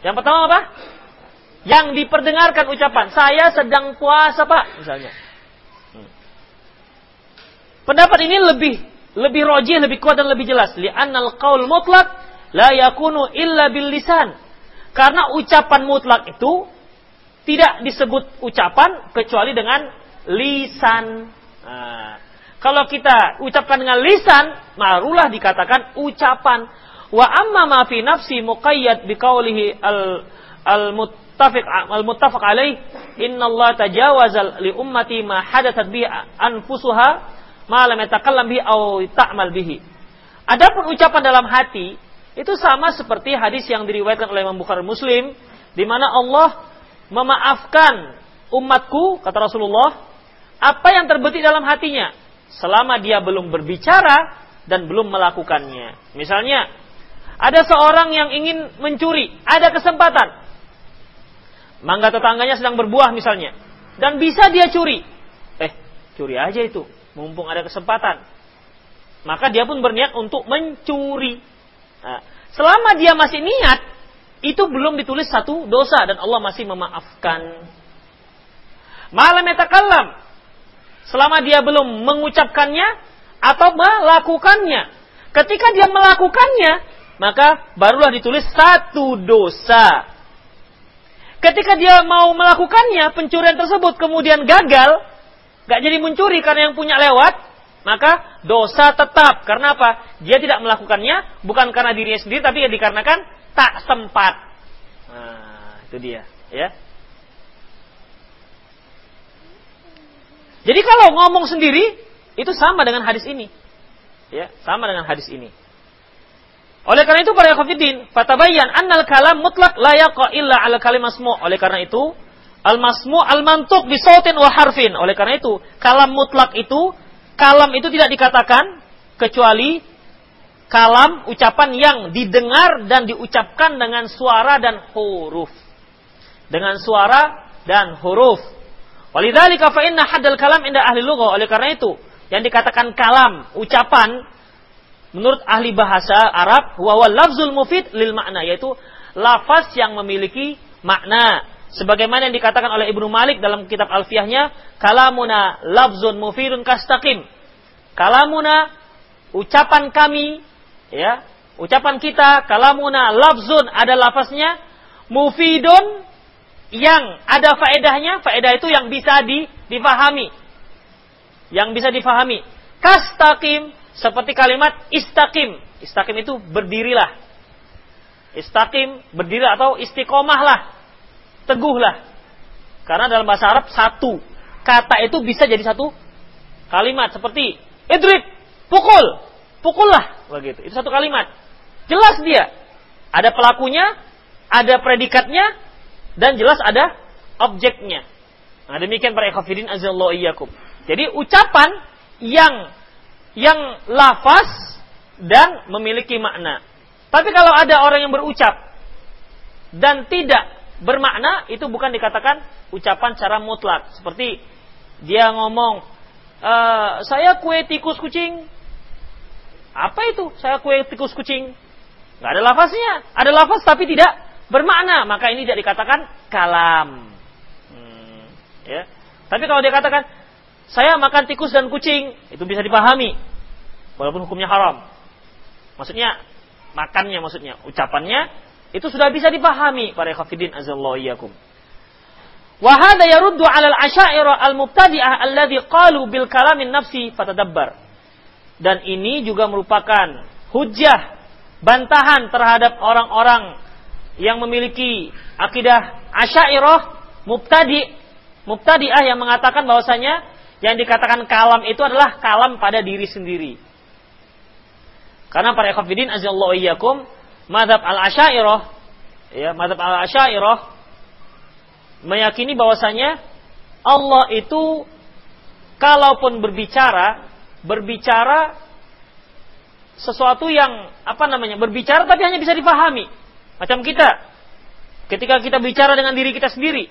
Yang pertama apa? Yang diperdengarkan ucapan, saya sedang puasa pak, misalnya. Pendapat ini lebih lebih rojih, lebih kuat dan lebih jelas. Li'annal qaul mutlak la yakunu illa bil lisan. Karena ucapan mutlak itu tidak disebut ucapan kecuali dengan lisan. Nah, kalau kita ucapkan dengan lisan, marulah dikatakan ucapan. Wa amma ma fi nafsi muqayyad biqaulihi al al muttafiq al muttafaq alaih inna Allah tajawaza li ummati ma hadathat bi anfusuha malam yatakallam bihi au ta'mal bihi. Adapun ucapan dalam hati itu sama seperti hadis yang diriwayatkan oleh Imam Bukhari Muslim di mana Allah memaafkan umatku kata Rasulullah apa yang terbetik dalam hatinya selama dia belum berbicara dan belum melakukannya. Misalnya ada seorang yang ingin mencuri, ada kesempatan. Mangga tetangganya sedang berbuah misalnya dan bisa dia curi. Eh, curi aja itu mumpung ada kesempatan. Maka dia pun berniat untuk mencuri. Nah, selama dia masih niat, itu belum ditulis satu dosa dan Allah masih memaafkan. Malam yatakalam. Selama dia belum mengucapkannya atau melakukannya. Ketika dia melakukannya, maka barulah ditulis satu dosa. Ketika dia mau melakukannya, pencurian tersebut kemudian gagal, Gak jadi mencuri karena yang punya lewat, maka dosa tetap. Karena apa? Dia tidak melakukannya bukan karena dirinya sendiri, tapi ya dikarenakan tak sempat. Nah, itu dia, ya. Jadi kalau ngomong sendiri itu sama dengan hadis ini. Ya, sama dengan hadis ini. Oleh karena itu para yakhafidin, fatabayyan annal kalam mutlak la yaqa illa ala kalimasmu. Oleh karena itu, Al-masmu al-mantuk bisautin wa harfin. Oleh karena itu, kalam mutlak itu, kalam itu tidak dikatakan kecuali kalam ucapan yang didengar dan diucapkan dengan suara dan huruf. Dengan suara dan huruf. Walidzalika fa inna haddal kalam inda ahli lughah. Oleh karena itu, yang dikatakan kalam, ucapan menurut ahli bahasa Arab huwa lafzul mufid lil makna yaitu lafaz yang memiliki makna sebagaimana yang dikatakan oleh Ibnu Malik dalam kitab Alfiyahnya, kalamuna labzun mufidun kastaqim. Kalamuna ucapan kami ya, ucapan kita kalamuna labzun ada lafaznya mufidun yang ada faedahnya, faedah itu yang bisa di, difahami. Yang bisa difahami. Kastaqim seperti kalimat istaqim. Istaqim itu berdirilah. Istaqim berdiri atau istiqomahlah teguhlah. Karena dalam bahasa Arab satu kata itu bisa jadi satu kalimat seperti idrib, pukul, pukullah begitu. Itu satu kalimat. Jelas dia. Ada pelakunya, ada predikatnya, dan jelas ada objeknya. Nah, demikian para ikhwafidin azallahu. Jadi ucapan yang yang lafaz dan memiliki makna. Tapi kalau ada orang yang berucap dan tidak bermakna, itu bukan dikatakan ucapan secara mutlak. Seperti dia ngomong, e, saya kue tikus kucing. Apa itu? Saya kue tikus kucing. Gak ada lafaznya. Ada lafaz tapi tidak bermakna. Maka ini tidak dikatakan kalam. Hmm, ya. Tapi kalau dia katakan, saya makan tikus dan kucing, itu bisa dipahami. Walaupun hukumnya haram. Maksudnya, makannya maksudnya, ucapannya, itu sudah bisa dipahami para khafidin azallahu iyyakum. Wa hadha yaruddu 'ala al-asyairah al-mubtadi'ah alladhi qalu bil kalamin nafsi fatadabbar. Dan ini juga merupakan hujah bantahan terhadap orang-orang yang memiliki akidah asyairah mubtadi Mubtadi'ah yang mengatakan bahwasanya yang dikatakan kalam itu adalah kalam pada diri sendiri. Karena para ikhwafidin azallahu iyyakum madhab al-asyairah ya madhab al-asyairah meyakini bahwasanya Allah itu kalaupun berbicara berbicara sesuatu yang apa namanya berbicara tapi hanya bisa dipahami macam kita ketika kita bicara dengan diri kita sendiri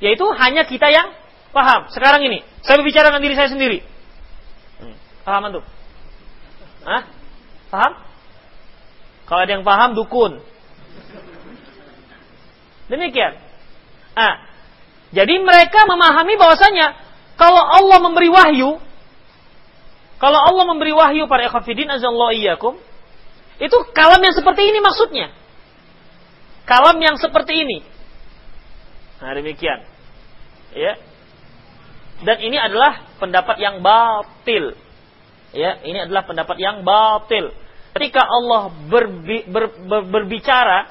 yaitu hanya kita yang paham. Sekarang ini, saya berbicara dengan diri saya sendiri. Hmm. Paham tuh? Hah? Paham? Kalau ada yang paham, dukun. Demikian. Ah, jadi mereka memahami bahwasanya kalau Allah memberi wahyu, kalau Allah memberi wahyu pada ikhafidin azallahu iyyakum, itu kalam yang seperti ini maksudnya. Kalam yang seperti ini. Nah, demikian. Ya. Dan ini adalah pendapat yang batil. Ya, ini adalah pendapat yang batil. Ketika Allah berbi, ber, ber, berbicara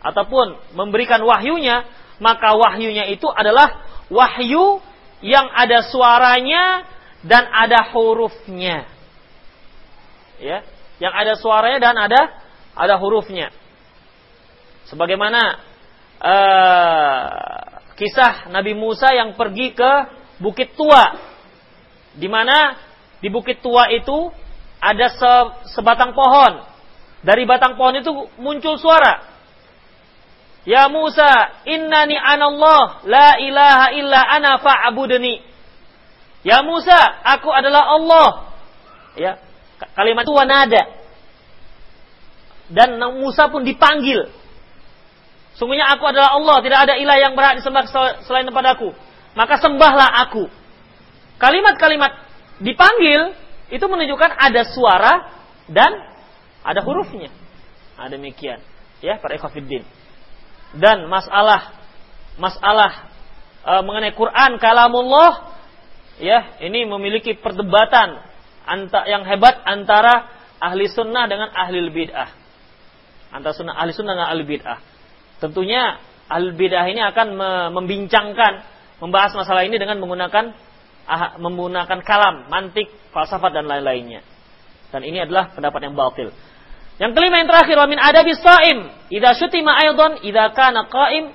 ataupun memberikan wahyunya, maka wahyunya itu adalah wahyu yang ada suaranya dan ada hurufnya. Ya, yang ada suaranya dan ada ada hurufnya. Sebagaimana uh, kisah Nabi Musa yang pergi ke Bukit Tua. Di mana di Bukit Tua itu ada se sebatang pohon. Dari batang pohon itu muncul suara. Ya Musa, innani anallah, la ilaha illa ana fa'budni. Ya Musa, aku adalah Allah. Ya, kalimat itu nada. Dan Musa pun dipanggil Sungguhnya aku adalah Allah, tidak ada ilah yang berhak disembah selain kepadaku. Maka sembahlah aku. Kalimat-kalimat dipanggil itu menunjukkan ada suara dan ada hurufnya. Nah, demikian. Ya, para ikhwatiddin. Dan masalah masalah e, mengenai Quran kalamullah ya, ini memiliki perdebatan yang hebat antara ahli sunnah dengan ahli bid'ah. Antara sunnah ahli sunnah dengan ahli bid'ah. Tentunya al bidah ini akan membincangkan, membahas masalah ini dengan menggunakan ah, menggunakan kalam, mantik, falsafat dan lain-lainnya. Dan ini adalah pendapat yang batil. Yang kelima yang terakhir, wa min adabi shaim, idza syutima aidan idza kana qa'im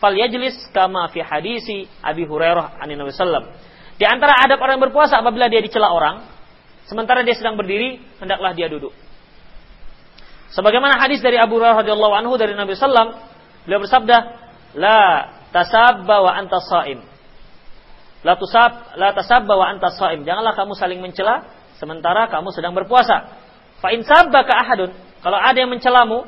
falyajlis kama fi hadisi Abi Hurairah an Nabi sallam. Di antara adab orang yang berpuasa apabila dia dicela orang, sementara dia sedang berdiri, hendaklah dia duduk. Sebagaimana hadis dari Abu Hurairah radhiyallahu anhu dari Nabi sallam, beliau bersabda, "La tasabba wa anta shaim." La tusab la tasabba wa anta shaim. Janganlah kamu saling mencela sementara kamu sedang berpuasa. Fa in sabbaka ahadun, kalau ada yang mencelamu,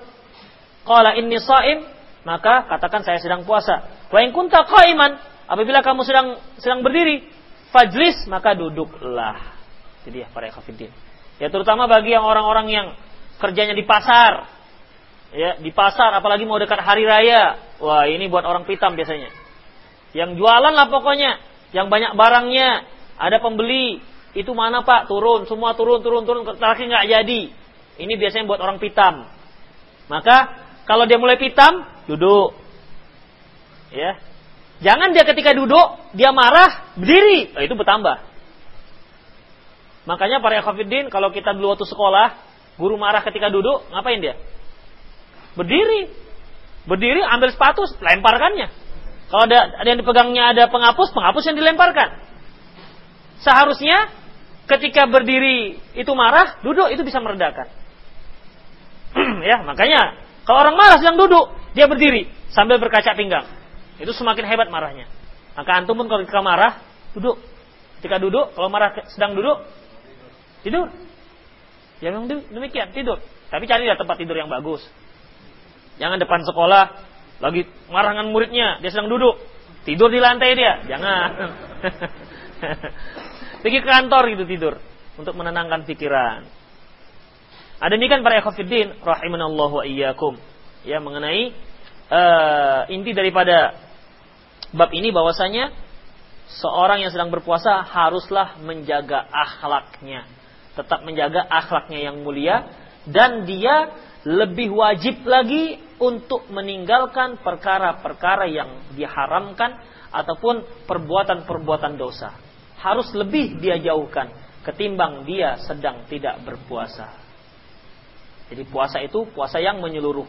qala inni shaim, maka katakan saya sedang puasa. Wa in kunta qa'iman, apabila kamu sedang sedang berdiri, fajlis maka duduklah. Jadi ya para kafirin. Ya terutama bagi yang orang-orang yang kerjanya di pasar. Ya, di pasar apalagi mau dekat hari raya. Wah, ini buat orang pitam biasanya. Yang jualan lah pokoknya, yang banyak barangnya, ada pembeli, itu mana Pak? Turun, semua turun, turun, turun, terakhir nggak jadi. Ini biasanya buat orang pitam. Maka kalau dia mulai pitam, duduk. Ya. Jangan dia ketika duduk, dia marah, berdiri. Oh, itu bertambah. Makanya para ekhafiddin kalau kita dulu waktu sekolah, guru marah ketika duduk, ngapain dia? Berdiri. Berdiri, ambil sepatu, lemparkannya. Kalau ada, ada yang dipegangnya ada penghapus, penghapus yang dilemparkan. Seharusnya ketika berdiri itu marah, duduk itu bisa meredakan. ya, makanya kalau orang marah sedang duduk, dia berdiri sambil berkaca pinggang. Itu semakin hebat marahnya. Maka antum pun kalau ketika marah, duduk. Ketika duduk, kalau marah sedang duduk, tidur. Ya memang demikian, tidur. Tapi cari tempat tidur yang bagus. Jangan depan sekolah, lagi marah dengan muridnya, dia sedang duduk. Tidur di lantai dia, jangan. Pergi ke kantor gitu tidur untuk menenangkan pikiran. Ada demikian para ekhafiddin rahimanallahu wa iyyakum ya mengenai uh, inti daripada bab ini bahwasanya seorang yang sedang berpuasa haruslah menjaga akhlaknya, tetap menjaga akhlaknya yang mulia dan dia lebih wajib lagi untuk meninggalkan perkara-perkara yang diharamkan ataupun perbuatan-perbuatan dosa. Harus lebih dia jauhkan ketimbang dia sedang tidak berpuasa. Jadi puasa itu puasa yang menyeluruh.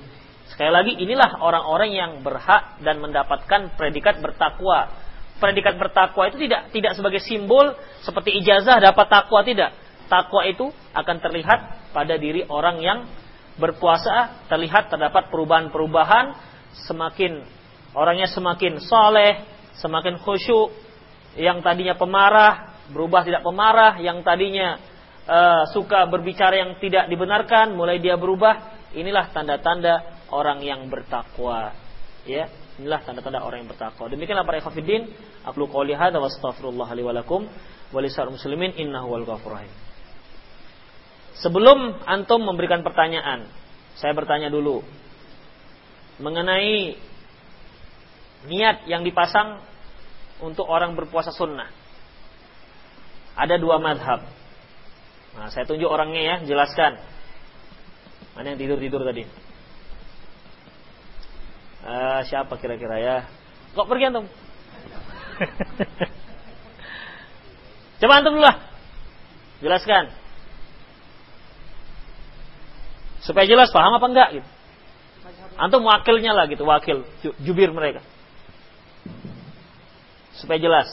Sekali lagi inilah orang-orang yang berhak dan mendapatkan predikat bertakwa. Predikat bertakwa itu tidak tidak sebagai simbol seperti ijazah dapat takwa tidak. Takwa itu akan terlihat pada diri orang yang berpuasa terlihat terdapat perubahan-perubahan semakin orangnya semakin soleh, semakin khusyuk, yang tadinya pemarah berubah tidak pemarah, yang tadinya uh, suka berbicara yang tidak dibenarkan mulai dia berubah. Inilah tanda-tanda orang yang bertakwa. Ya, inilah tanda-tanda orang yang bertakwa. Demikianlah para ikhwatiddin, aku qouli hadza wa astaghfirullah li wa lakum wa muslimin innahu wal ghafurur rahim. Sebelum antum memberikan pertanyaan, saya bertanya dulu mengenai niat yang dipasang untuk orang berpuasa sunnah. Ada dua madhab. Nah, saya tunjuk orangnya ya, jelaskan. Mana yang tidur-tidur tadi? Uh, siapa kira-kira ya? Kok pergi antum? Coba antum dulu lah. Jelaskan. Supaya jelas paham apa enggak gitu. Antum wakilnya lah gitu, wakil jubir mereka. Supaya jelas.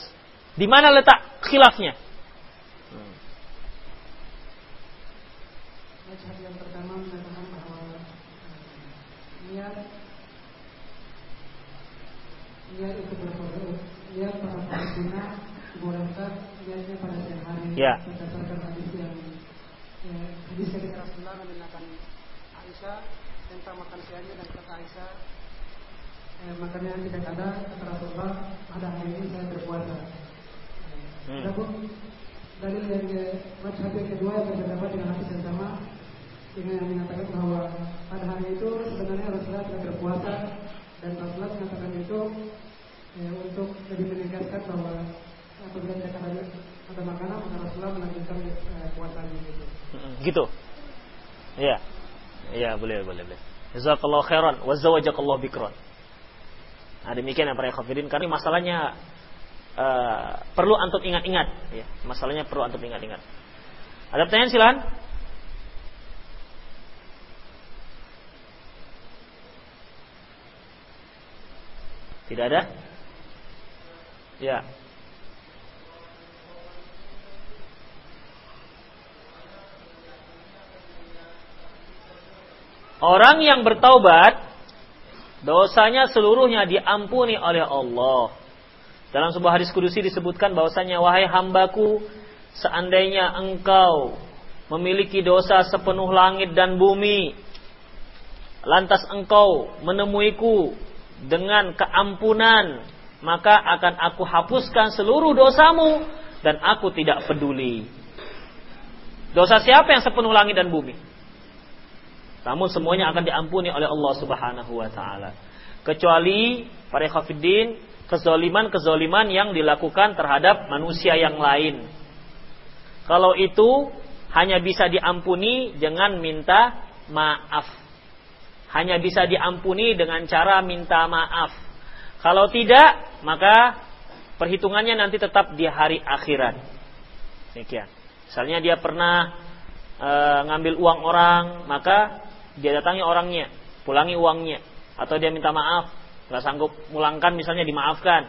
Di mana letak khilafnya pertama mengatakan bahwa niat niat itu berfoto, niat pada sunnah dibolehkan niatnya pada siang hari ya. berdasarkan hadis yang ya, hadis ketika Rasulullah menanyakan Aisyah tentang makan siangnya dan kata Aisyah eh, makannya tidak ada kata Rasulullah pada hari ini saya berpuasa. Hmm. Adapun dalil yang ke mazhab yang kedua yang terdapat dengan hadis yang sama dengan yang mengatakan bahwa pada hari itu sebenarnya Rasulullah tidak berpuasa dan Rasulullah mengatakan itu ya, untuk lebih menegaskan bahwa apabila tidak ada ada makanan maka Rasulullah melanjutkan eh, puasanya gitu. Gitu. Iya. Iya, boleh, boleh, boleh. Jazakallahu khairan wa zawajakallahu bikran. Nah, demikian yang para kafirin karena masalahnya uh, perlu antum ingat-ingat ya. Masalahnya perlu antum ingat-ingat. Ada pertanyaan silakan? Tidak ada? Ya. Orang yang bertaubat dosanya seluruhnya diampuni oleh Allah. Dalam sebuah hadis kudusi disebutkan bahwasanya wahai hambaku, seandainya engkau memiliki dosa sepenuh langit dan bumi, lantas engkau menemuiku dengan keampunan, maka akan aku hapuskan seluruh dosamu dan aku tidak peduli. Dosa siapa yang sepenuh langit dan bumi? Namun semuanya akan diampuni oleh Allah Subhanahu wa taala. Kecuali para khafiddin kezoliman-kezoliman yang dilakukan terhadap manusia yang lain. Kalau itu hanya bisa diampuni dengan minta maaf. Hanya bisa diampuni dengan cara minta maaf. Kalau tidak, maka perhitungannya nanti tetap di hari akhirat. Demikian. Misalnya dia pernah e, ngambil uang orang, maka dia datangi orangnya, pulangi uangnya, atau dia minta maaf, nggak sanggup mulangkan misalnya dimaafkan,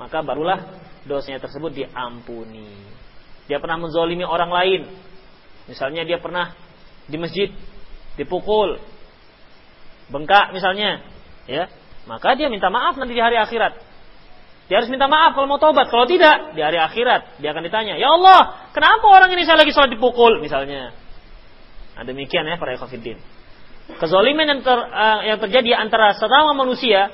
maka barulah dosanya tersebut diampuni. Dia pernah menzolimi orang lain, misalnya dia pernah di masjid dipukul, bengkak misalnya, ya, maka dia minta maaf nanti di hari akhirat. Dia harus minta maaf kalau mau tobat. Kalau tidak, di hari akhirat dia akan ditanya, "Ya Allah, kenapa orang ini saya lagi sholat dipukul?" misalnya. Nah, demikian ya para ikhwatiddin. Kezaliman yang, ter, uh, yang terjadi antara sesama manusia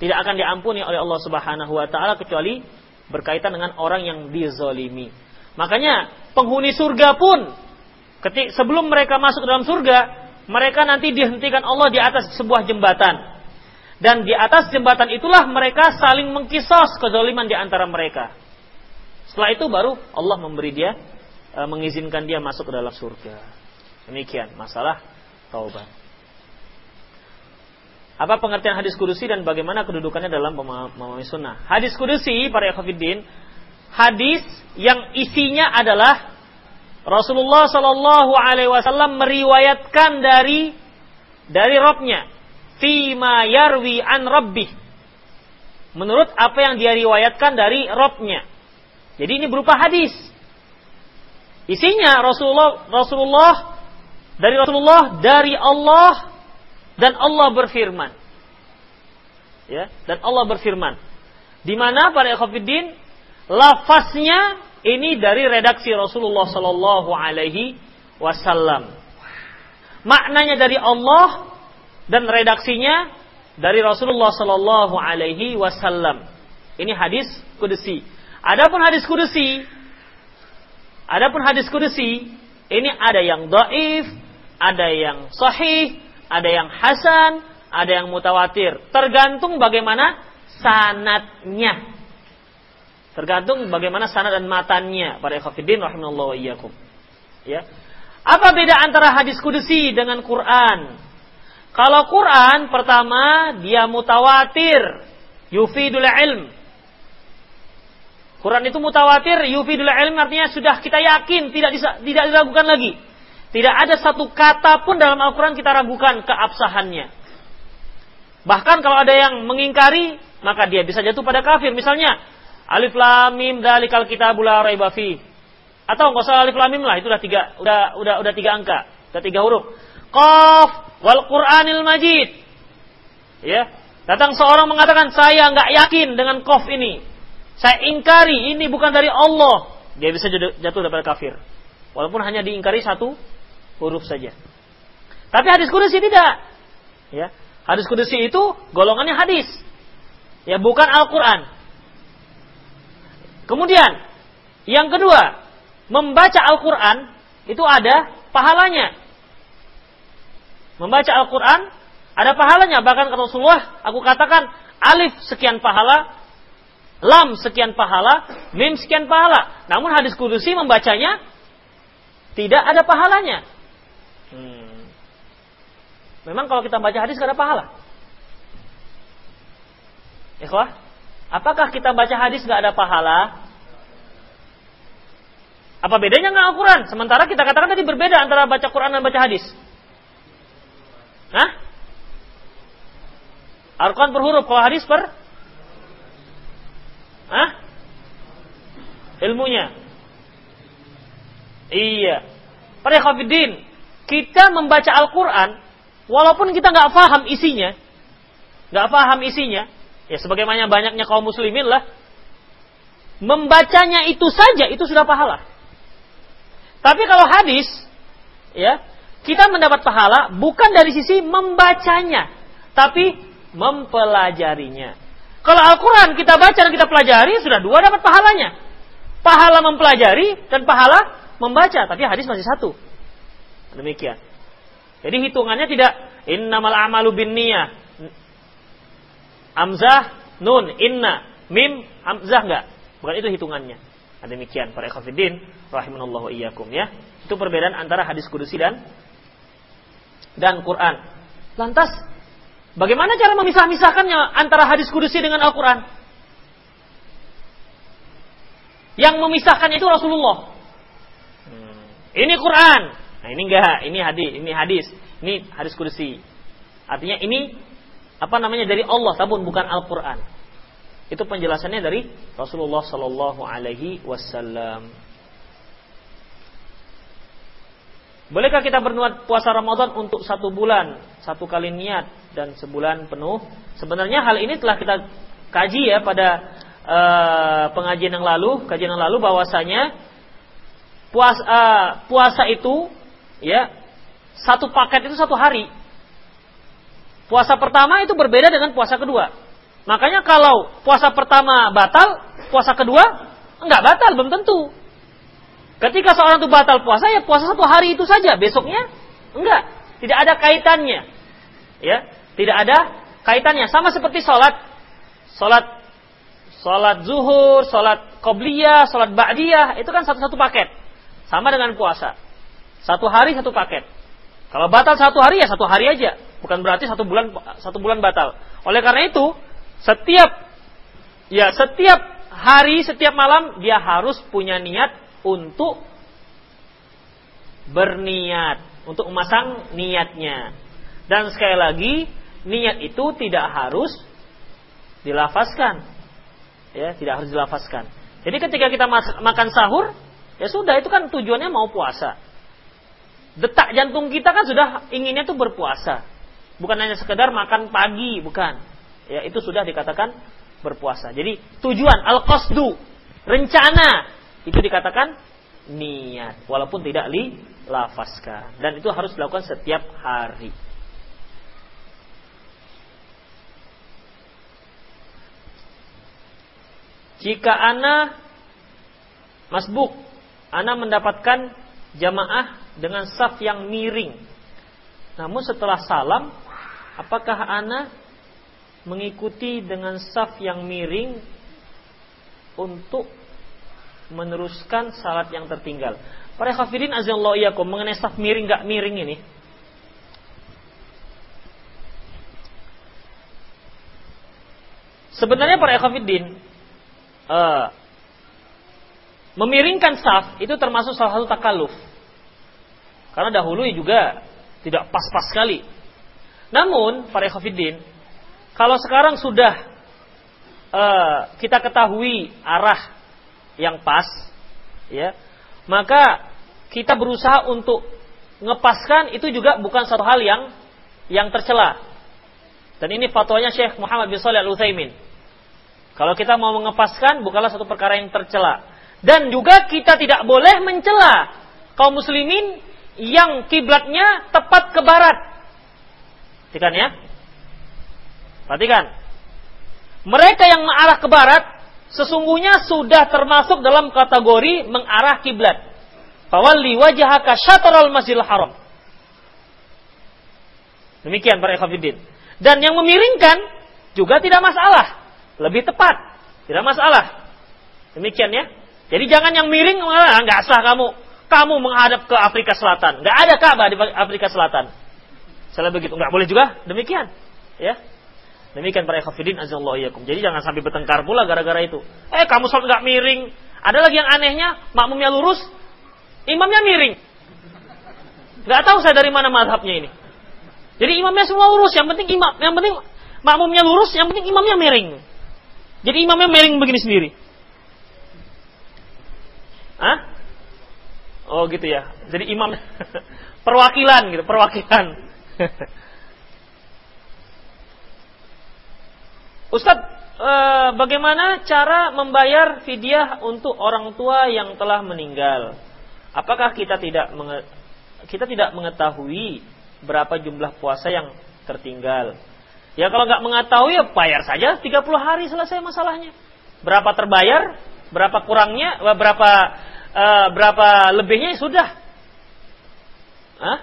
tidak akan diampuni oleh Allah Subhanahu wa taala kecuali berkaitan dengan orang yang dizalimi. Makanya penghuni surga pun ketik sebelum mereka masuk dalam surga, mereka nanti dihentikan Allah di atas sebuah jembatan. Dan di atas jembatan itulah mereka saling mengkisos kezaliman di antara mereka. Setelah itu baru Allah memberi dia, e, mengizinkan dia masuk ke dalam surga. Demikian masalah taubat. Apa pengertian hadis kudusi dan bagaimana kedudukannya dalam memahami sunnah? Hadis kudusi para ikhwatiddin, hadis yang isinya adalah Rasulullah Shallallahu Alaihi Wasallam meriwayatkan dari dari Robnya fima yarwi an rabbih. Menurut apa yang dia riwayatkan dari Robnya. Jadi ini berupa hadis. Isinya Rasulullah Rasulullah dari Rasulullah dari Allah dan Allah berfirman. Ya, dan Allah berfirman. Di mana para ikhwatiddin lafaznya ini dari redaksi Rasulullah sallallahu alaihi wasallam. Maknanya dari Allah dan redaksinya dari Rasulullah Sallallahu Alaihi Wasallam. Ini hadis kudusi. Adapun hadis kudusi, adapun hadis kudusi, ini ada yang doif, ada yang sahih, ada yang hasan, ada yang mutawatir. Tergantung bagaimana sanatnya. Tergantung bagaimana sanad dan matannya. Para rahimahullah wa iyyakum. Ya. Apa beda antara hadis kudusi dengan Quran? Kalau Quran pertama dia mutawatir, yufidul ilm. Quran itu mutawatir, yufidul ilm artinya sudah kita yakin, tidak bisa, tidak diragukan lagi. Tidak ada satu kata pun dalam Al-Quran kita ragukan keabsahannya. Bahkan kalau ada yang mengingkari, maka dia bisa jatuh pada kafir. Misalnya, alif lam mim dalikal kitabul la raiba fi. Atau nggak usah alif lam mim lah, itu udah tiga, udah udah udah tiga angka, udah tiga huruf. Qaf wal Qur'anil Majid. Ya, datang seorang mengatakan saya nggak yakin dengan qaf ini. Saya ingkari ini bukan dari Allah. Dia bisa jatuh daripada kafir. Walaupun hanya diingkari satu huruf saja. Tapi hadis kudusi tidak. Ya, hadis kudusi itu golongannya hadis. Ya, bukan Al-Qur'an. Kemudian, yang kedua, membaca Al-Qur'an itu ada pahalanya. Membaca Al-Quran ada pahalanya. Bahkan kata Rasulullah, aku katakan alif sekian pahala, lam sekian pahala, mim sekian pahala. Namun hadis kudusi membacanya tidak ada pahalanya. Hmm. Memang kalau kita baca hadis gak ada pahala. Ikhwah, apakah kita baca hadis gak ada pahala? Apa bedanya nggak Al-Quran? Sementara kita katakan tadi berbeda antara baca Quran dan baca hadis. Hah? Al-Quran per huruf, kalau hadis per? Hah? Ilmunya. Iya. Pada khafidin, kita membaca Al-Quran, walaupun kita nggak paham isinya, nggak paham isinya, ya sebagaimana banyaknya kaum muslimin lah, membacanya itu saja itu sudah pahala. Tapi kalau hadis, ya kita mendapat pahala bukan dari sisi membacanya, tapi mempelajarinya. Kalau Al-Quran kita baca dan kita pelajari, sudah dua dapat pahalanya. Pahala mempelajari dan pahala membaca, tapi hadis masih satu. Demikian. Jadi hitungannya tidak innamal amalu bin niyah. Amzah, nun, inna, mim, hamzah enggak. Bukan itu hitungannya. Nah, demikian para ikhwatiddin rahimanallahu iyyakum ya. Itu perbedaan antara hadis kudusi dan dan Quran. Lantas, bagaimana cara memisah-misahkannya antara hadis kudusi dengan Al-Quran? Yang memisahkan itu Rasulullah. ini Quran. Nah, ini enggak, ini hadis, ini hadis. Ini hadis kursi. Artinya ini apa namanya dari Allah tapi bukan Al-Qur'an. Itu penjelasannya dari Rasulullah Sallallahu Alaihi Wasallam. Bolehkah kita berniat puasa Ramadan untuk satu bulan, satu kali niat dan sebulan penuh? Sebenarnya hal ini telah kita kaji ya pada uh, pengajian yang lalu, kajian yang lalu bahwasanya puasa uh, puasa itu ya satu paket itu satu hari. Puasa pertama itu berbeda dengan puasa kedua. Makanya kalau puasa pertama batal, puasa kedua enggak batal, belum tentu. Ketika seorang itu batal puasa, ya puasa satu hari itu saja. Besoknya enggak, tidak ada kaitannya. Ya, tidak ada kaitannya. Sama seperti sholat, sholat, sholat zuhur, sholat qobliyah, sholat ba'diyah, itu kan satu-satu paket. Sama dengan puasa. Satu hari satu paket. Kalau batal satu hari ya satu hari aja, bukan berarti satu bulan satu bulan batal. Oleh karena itu, setiap ya setiap hari, setiap malam dia harus punya niat untuk berniat, untuk memasang niatnya. Dan sekali lagi, niat itu tidak harus dilafaskan. Ya, tidak harus dilafaskan. Jadi ketika kita makan sahur, ya sudah itu kan tujuannya mau puasa. Detak jantung kita kan sudah inginnya tuh berpuasa. Bukan hanya sekedar makan pagi, bukan. Ya, itu sudah dikatakan berpuasa. Jadi tujuan al-qasdu, rencana itu dikatakan niat walaupun tidak dilafaskan dan itu harus dilakukan setiap hari. Jika ana masbuk, ana mendapatkan jamaah dengan saf yang miring. Namun setelah salam, apakah ana mengikuti dengan saf yang miring untuk meneruskan salat yang tertinggal. Para kafirin azallahu iyakum mengenai saf miring gak miring ini. Sebenarnya para kafirin uh, memiringkan saf itu termasuk salah satu takaluf. Karena dahulu juga tidak pas-pas sekali. Namun para kafirin kalau sekarang sudah uh, kita ketahui arah yang pas, ya, maka kita berusaha untuk ngepaskan itu juga bukan satu hal yang yang tercela. Dan ini fatwanya Syekh Muhammad bin Shalih Al Utsaimin. Kalau kita mau mengepaskan bukanlah satu perkara yang tercela. Dan juga kita tidak boleh mencela kaum muslimin yang kiblatnya tepat ke barat. Perhatikan ya. Perhatikan. Mereka yang mengarah ke barat sesungguhnya sudah termasuk dalam kategori mengarah kiblat. Fawalli wajhaka syatral masjidil haram. Demikian para ikhwatiddin. Dan yang memiringkan juga tidak masalah. Lebih tepat, tidak masalah. Demikian ya. Jadi jangan yang miring ah, nggak sah kamu. Kamu menghadap ke Afrika Selatan. Nggak ada Ka'bah di Afrika Selatan. Salah begitu. Nggak boleh juga. Demikian. Ya. Demikian para ikhwafidin azallahu iyyakum. Jadi jangan sampai bertengkar pula gara-gara itu. Eh kamu sholat nggak miring. Ada lagi yang anehnya, makmumnya lurus, imamnya miring. Gak tahu saya dari mana madhabnya ini. Jadi imamnya semua lurus, yang penting imam, yang penting makmumnya lurus, yang penting imamnya miring. Jadi imamnya miring begini sendiri. Hah? Oh gitu ya. Jadi imam perwakilan gitu, perwakilan. Ustadz, e, bagaimana cara membayar fidyah untuk orang tua yang telah meninggal? Apakah kita tidak kita tidak mengetahui berapa jumlah puasa yang tertinggal? Ya kalau nggak mengetahui ya bayar saja 30 hari selesai masalahnya. Berapa terbayar, berapa kurangnya, berapa e, berapa lebihnya ya sudah. Hah?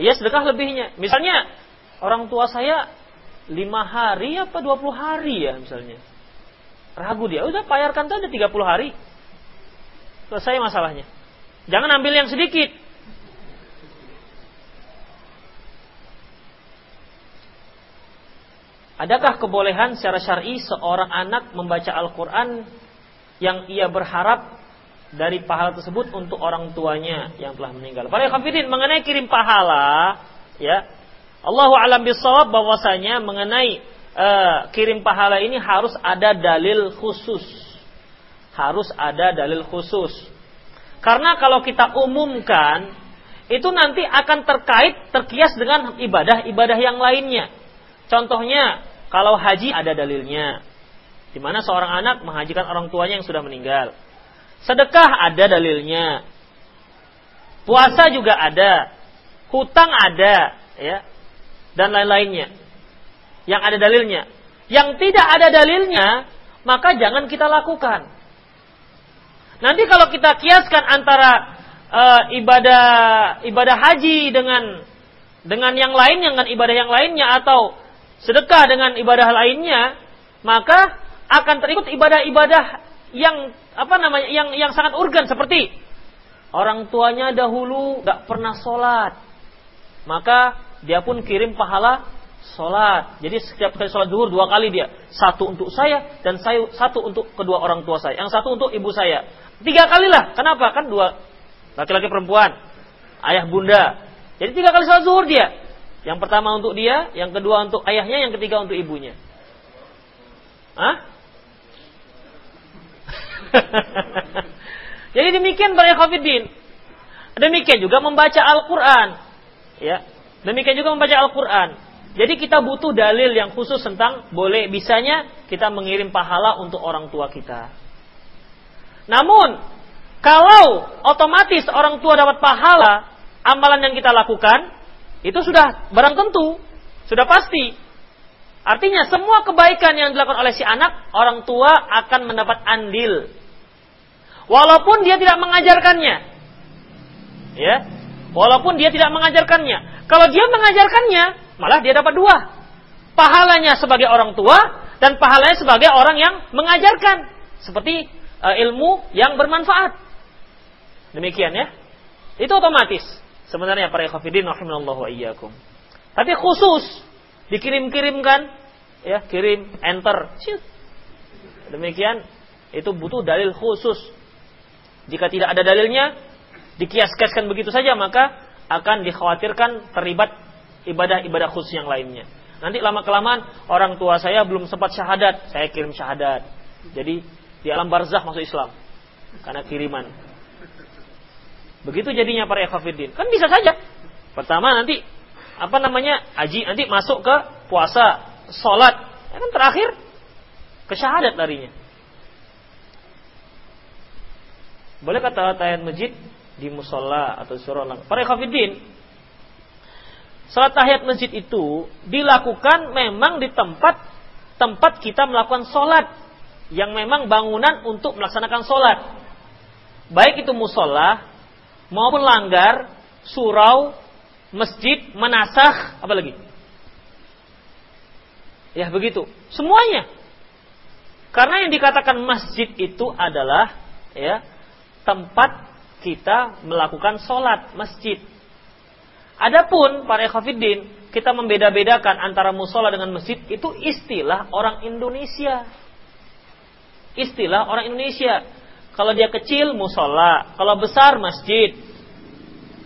Iya sedekah lebihnya. Misalnya orang tua saya lima hari apa dua puluh hari ya misalnya. Ragu dia, udah bayarkan saja puluh hari. Selesai masalahnya. Jangan ambil yang sedikit. Adakah kebolehan secara syar'i seorang anak membaca Al-Quran yang ia berharap dari pahala tersebut untuk orang tuanya yang telah meninggal. Para khafidin mengenai kirim pahala, ya Allah alam bisawab bahwasanya mengenai uh, kirim pahala ini harus ada dalil khusus. Harus ada dalil khusus. Karena kalau kita umumkan itu nanti akan terkait terkias dengan ibadah-ibadah yang lainnya. Contohnya kalau haji ada dalilnya. Di mana seorang anak menghajikan orang tuanya yang sudah meninggal. Sedekah ada dalilnya. Puasa juga ada. Hutang ada, ya. Dan lain-lainnya. Yang ada dalilnya. Yang tidak ada dalilnya, maka jangan kita lakukan. Nanti kalau kita kiaskan antara uh, ibadah ibadah haji dengan dengan yang lain dengan ibadah yang lainnya atau sedekah dengan ibadah lainnya, maka akan terikut ibadah-ibadah yang apa namanya yang yang sangat urgen seperti orang tuanya dahulu gak pernah sholat maka dia pun kirim pahala sholat. Jadi setiap kali sholat zuhur dua kali dia. Satu untuk saya dan saya satu untuk kedua orang tua saya. Yang satu untuk ibu saya. Tiga kali lah. Kenapa? Kan dua laki-laki perempuan. Ayah bunda. Jadi tiga kali sholat zuhur dia. Yang pertama untuk dia yang kedua untuk ayahnya yang ketiga untuk ibunya. Hah? Jadi demikian para. Demikian juga membaca Al-Qur'an. Ya. Demikian juga membaca Al-Qur'an. Jadi kita butuh dalil yang khusus tentang boleh bisanya kita mengirim pahala untuk orang tua kita. Namun, kalau otomatis orang tua dapat pahala, amalan yang kita lakukan itu sudah barang tentu, sudah pasti. Artinya semua kebaikan yang dilakukan oleh si anak, orang tua akan mendapat andil walaupun dia tidak mengajarkannya. Ya. Walaupun dia tidak mengajarkannya. Kalau dia mengajarkannya, malah dia dapat dua. Pahalanya sebagai orang tua dan pahalanya sebagai orang yang mengajarkan. Seperti uh, ilmu yang bermanfaat. Demikian ya. Itu otomatis. Sebenarnya para ikhwafidin rahimallahu iyyakum. Tapi khusus dikirim-kirimkan ya, kirim enter. Demikian itu butuh dalil khusus jika tidak ada dalilnya, dikias-kiaskan begitu saja, maka akan dikhawatirkan terlibat ibadah-ibadah khusus yang lainnya. Nanti lama-kelamaan orang tua saya belum sempat syahadat, saya kirim syahadat. Jadi di alam barzah masuk Islam. Karena kiriman. Begitu jadinya para ekhafiddin. Kan bisa saja. Pertama nanti apa namanya haji nanti masuk ke puasa, sholat. Ya kan terakhir ke syahadat larinya. Boleh kata tahiyat masjid di musola atau surah Para khafidin, salat tahiyat masjid itu dilakukan memang di tempat tempat kita melakukan sholat yang memang bangunan untuk melaksanakan sholat. Baik itu musola maupun langgar, surau, masjid, menasah, apa lagi? Ya begitu. Semuanya. Karena yang dikatakan masjid itu adalah ya tempat kita melakukan sholat masjid. Adapun para ekhafiddin, kita membeda-bedakan antara musola dengan masjid itu istilah orang Indonesia. Istilah orang Indonesia. Kalau dia kecil musola, kalau besar masjid.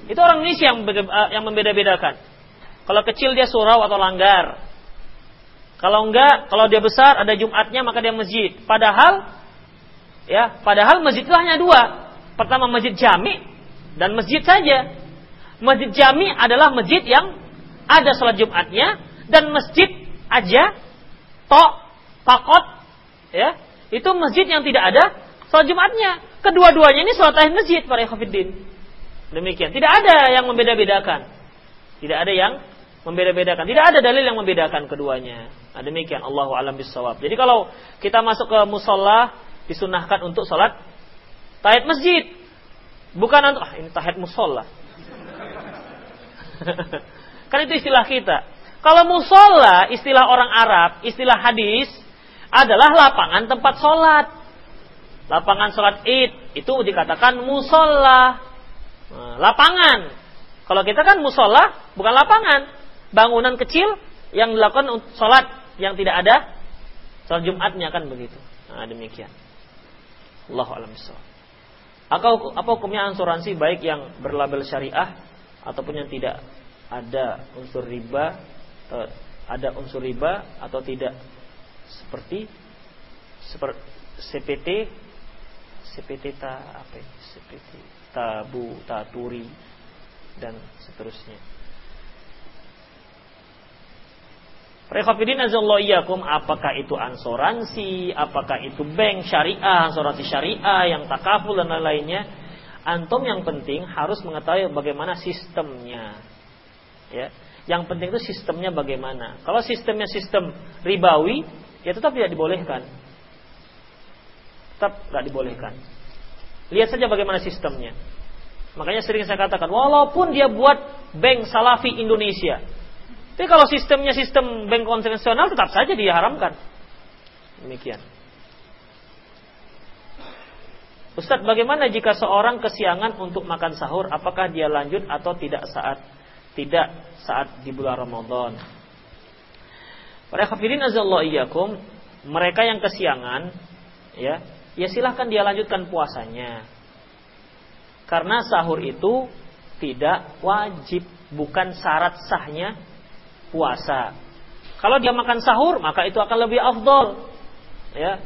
Itu orang Indonesia yang eh, yang membeda-bedakan. Kalau kecil dia surau atau langgar. Kalau enggak, kalau dia besar ada Jumatnya maka dia masjid. Padahal ya, padahal masjid itu hanya dua. Pertama masjid jami dan masjid saja. Masjid jami adalah masjid yang ada sholat Jumatnya dan masjid aja tok pakot ya itu masjid yang tidak ada sholat Jumatnya. Kedua-duanya ini sholat tahiyat masjid para ikhwatiddin. Demikian. Tidak ada yang membeda-bedakan. Tidak ada yang membeda-bedakan. Tidak ada dalil yang membedakan keduanya. Nah, demikian Allah alam bisawab. Jadi kalau kita masuk ke musola disunahkan untuk sholat Tahiyat masjid. Bukan untuk, ah ini tahiyat musola. kan itu istilah kita. Kalau musola, istilah orang Arab, istilah hadis, adalah lapangan tempat sholat. Lapangan sholat id, itu dikatakan musola. Nah, lapangan. Kalau kita kan musola, bukan lapangan. Bangunan kecil yang dilakukan sholat yang tidak ada sholat Jumatnya kan begitu. Nah, demikian. Allah alam apa hukumnya asuransi baik yang berlabel syariah ataupun yang tidak? Ada unsur riba atau ada unsur riba atau tidak? Seperti seperti CPT CPT ta apa CPT tabu taturi dan seterusnya. Rekhafidin azallahu iyyakum apakah itu ansuransi, apakah itu bank syariah, asuransi syariah yang takaful dan lain-lainnya. Antum yang penting harus mengetahui bagaimana sistemnya. Ya. Yang penting itu sistemnya bagaimana. Kalau sistemnya sistem ribawi, ya tetap tidak dibolehkan. Tetap tidak dibolehkan. Lihat saja bagaimana sistemnya. Makanya sering saya katakan, walaupun dia buat bank salafi Indonesia, tapi kalau sistemnya sistem bank konvensional tetap saja diharamkan. Demikian. Ustadz, bagaimana jika seorang kesiangan untuk makan sahur, apakah dia lanjut atau tidak saat tidak saat di bulan Ramadan? Para kafirin iyyakum, mereka yang kesiangan, ya, ya silahkan dia lanjutkan puasanya. Karena sahur itu tidak wajib, bukan syarat sahnya puasa. Kalau dia makan sahur, maka itu akan lebih afdol. Ya.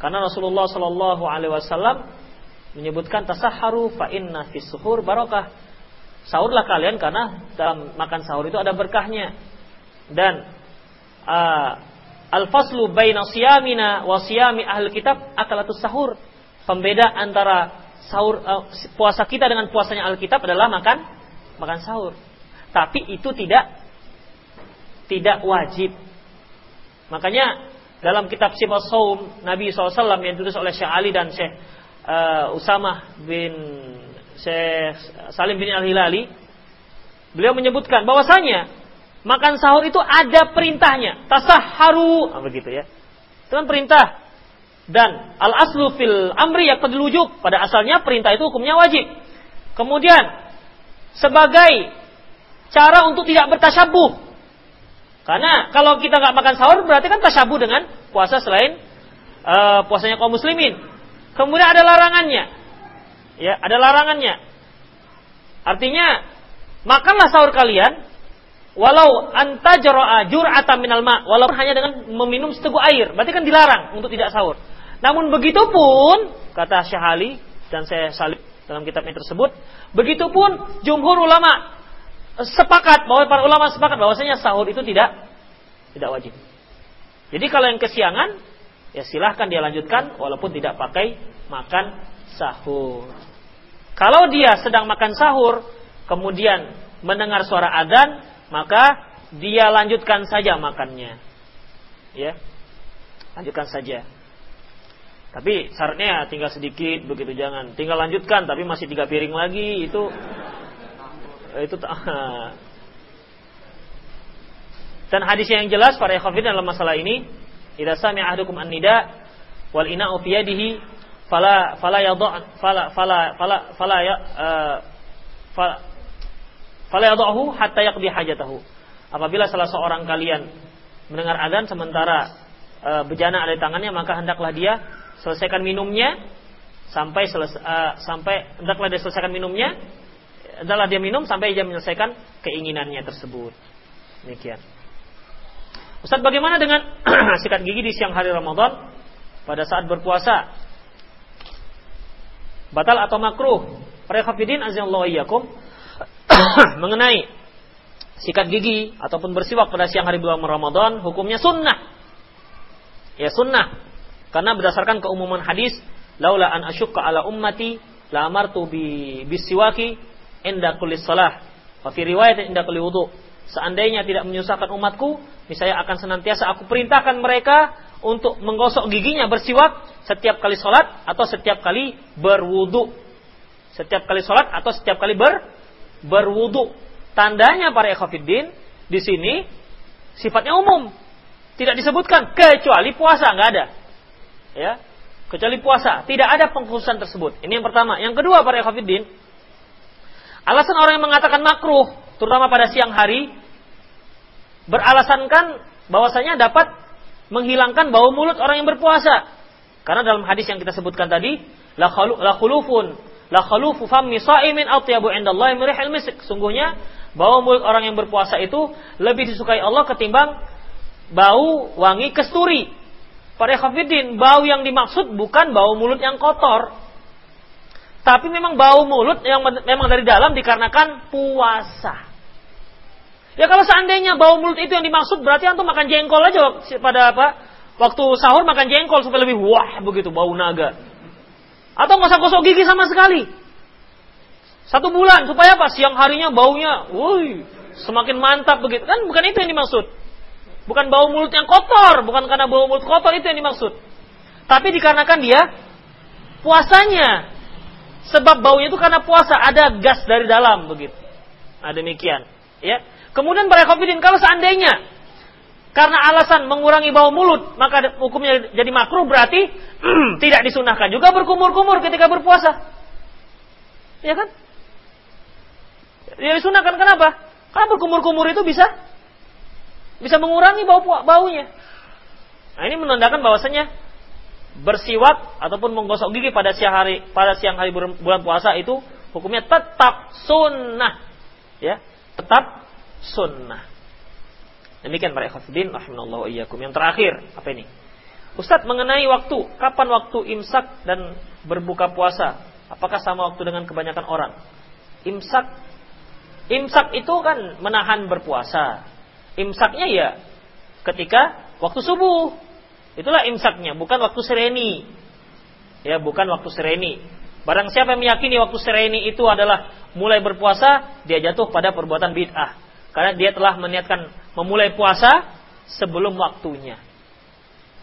Karena Rasulullah Shallallahu alaihi wasallam menyebutkan tasaharu fa inna fis suhur barakah. Sahurlah kalian karena dalam makan sahur itu ada berkahnya. Dan uh, al-faslu baina siyamina wa siyami ahli kitab akalatus sahur. Pembeda antara sahur uh, puasa kita dengan puasanya Alkitab adalah makan makan sahur. Tapi itu tidak tidak wajib. Makanya dalam kitab Sifat Saum Nabi SAW yang ditulis oleh Syekh Ali dan Syekh uh, Usamah bin Syekh Salim bin Al-Hilali beliau menyebutkan bahwasanya makan sahur itu ada perintahnya. Tasahharu ah, begitu ya. Itu kan perintah. Dan al aslu fil amri yang wujub pada asalnya perintah itu hukumnya wajib. Kemudian sebagai cara untuk tidak bertasyabuh karena kalau kita nggak makan sahur berarti kan tasyabuh dengan puasa selain uh, puasanya kaum muslimin. Kemudian ada larangannya. Ya, ada larangannya. Artinya makanlah sahur kalian walau anta ajur atau minal ma, walaupun hanya dengan meminum seteguk air. Berarti kan dilarang untuk tidak sahur. Namun begitu pun kata Syahali dan saya salib dalam kitabnya tersebut, begitupun jumhur ulama sepakat bahwa para ulama sepakat bahwasanya sahur itu tidak tidak wajib. Jadi kalau yang kesiangan ya silahkan dia lanjutkan walaupun tidak pakai makan sahur. Kalau dia sedang makan sahur kemudian mendengar suara adzan maka dia lanjutkan saja makannya. Ya. Lanjutkan saja. Tapi syaratnya tinggal sedikit begitu jangan. Tinggal lanjutkan tapi masih tiga piring lagi itu itu dan hadis yang jelas para ikhwafid dalam masalah ini idza sami'a ahdukum an-nida wal ina'u fi yadihi fala fala yadha fala fala fala fala ya uh, fala, fala yadahu hatta yaqdi hajatahu. Apabila salah seorang kalian mendengar adzan sementara uh, bejana ada di tangannya maka hendaklah dia selesaikan minumnya sampai selesai, uh, sampai hendaklah dia selesaikan minumnya adalah dia minum sampai dia menyelesaikan keinginannya tersebut. Demikian. Ustaz bagaimana dengan sikat gigi di siang hari Ramadan pada saat berpuasa? Batal atau makruh? Para khafidin azallahu iyyakum mengenai sikat gigi ataupun bersiwak pada siang hari bulan Ramadan hukumnya sunnah. Ya sunnah. Karena berdasarkan keumuman hadis, laula an asyukka ala ummati la amartu bi bisiwaki inda kulli salah. Wa fi riwayat inda kulli wudu. Seandainya tidak menyusahkan umatku, misalnya akan senantiasa aku perintahkan mereka untuk menggosok giginya bersiwak setiap kali sholat atau setiap kali berwudu. Setiap kali sholat atau setiap kali ber berwudu. Tandanya para ekofidin di sini sifatnya umum, tidak disebutkan kecuali puasa nggak ada, ya kecuali puasa tidak ada pengkhususan tersebut. Ini yang pertama. Yang kedua para ekofidin Alasan orang yang mengatakan makruh, terutama pada siang hari, beralasankan bahwasanya dapat menghilangkan bau mulut orang yang berpuasa. Karena dalam hadis yang kita sebutkan tadi, la khulufun La khalufu fammi sha'imin atyabu indallahi min rihil misk. Sungguhnya bau mulut orang yang berpuasa itu lebih disukai Allah ketimbang bau wangi kesturi. Para khafidin, bau yang dimaksud bukan bau mulut yang kotor. Tapi memang bau mulut yang memang dari dalam dikarenakan puasa. Ya kalau seandainya bau mulut itu yang dimaksud berarti antum makan jengkol aja pada apa? Waktu sahur makan jengkol supaya lebih wah begitu bau naga. Atau nggak usah gosok gigi sama sekali. Satu bulan supaya apa? Siang harinya baunya, woi, semakin mantap begitu. Kan bukan itu yang dimaksud. Bukan bau mulut yang kotor, bukan karena bau mulut kotor itu yang dimaksud. Tapi dikarenakan dia puasanya. Sebab baunya itu karena puasa ada gas dari dalam begitu. Nah, demikian. Ya. Kemudian para khafidin kalau seandainya karena alasan mengurangi bau mulut maka hukumnya jadi makruh berarti tidak disunahkan juga berkumur-kumur ketika berpuasa. Ya kan? Ya disunahkan kenapa? Karena berkumur-kumur itu bisa bisa mengurangi bau baunya. Nah, ini menandakan bahwasanya bersiwak ataupun menggosok gigi pada siang hari pada siang hari bulan puasa itu hukumnya tetap sunnah. Ya, tetap sunnah. Demikian para ikhwatiddin rahimanallahu iyyakum. Yang terakhir, apa ini? Ustadz mengenai waktu, kapan waktu imsak dan berbuka puasa? Apakah sama waktu dengan kebanyakan orang? Imsak Imsak itu kan menahan berpuasa. Imsaknya ya ketika waktu subuh. Itulah imsaknya, bukan waktu sereni. Ya, bukan waktu sereni. Barang siapa yang meyakini waktu sereni itu adalah mulai berpuasa, dia jatuh pada perbuatan bid'ah. Karena dia telah meniatkan memulai puasa sebelum waktunya.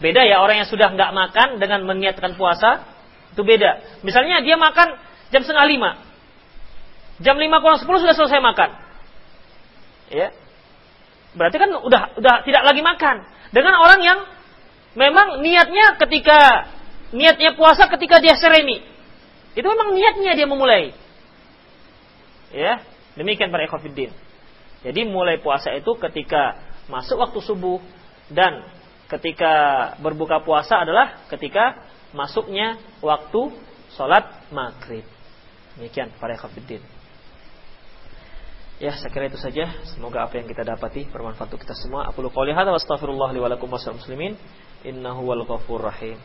Beda ya orang yang sudah nggak makan dengan meniatkan puasa itu beda. Misalnya dia makan jam setengah lima, jam lima kurang sepuluh sudah selesai makan, ya berarti kan udah udah tidak lagi makan. Dengan orang yang memang niatnya ketika niatnya puasa ketika dia sereni, itu memang niatnya dia memulai. Ya, demikian para ekofidin. Jadi mulai puasa itu ketika masuk waktu subuh dan ketika berbuka puasa adalah ketika masuknya waktu sholat maghrib. Demikian para kafirin. Ya, saya kira itu saja. Semoga apa yang kita dapati bermanfaat untuk kita semua. Aku lu qouli hadza wa astaghfirullah li muslimin. Innahu wal ghafur rahim.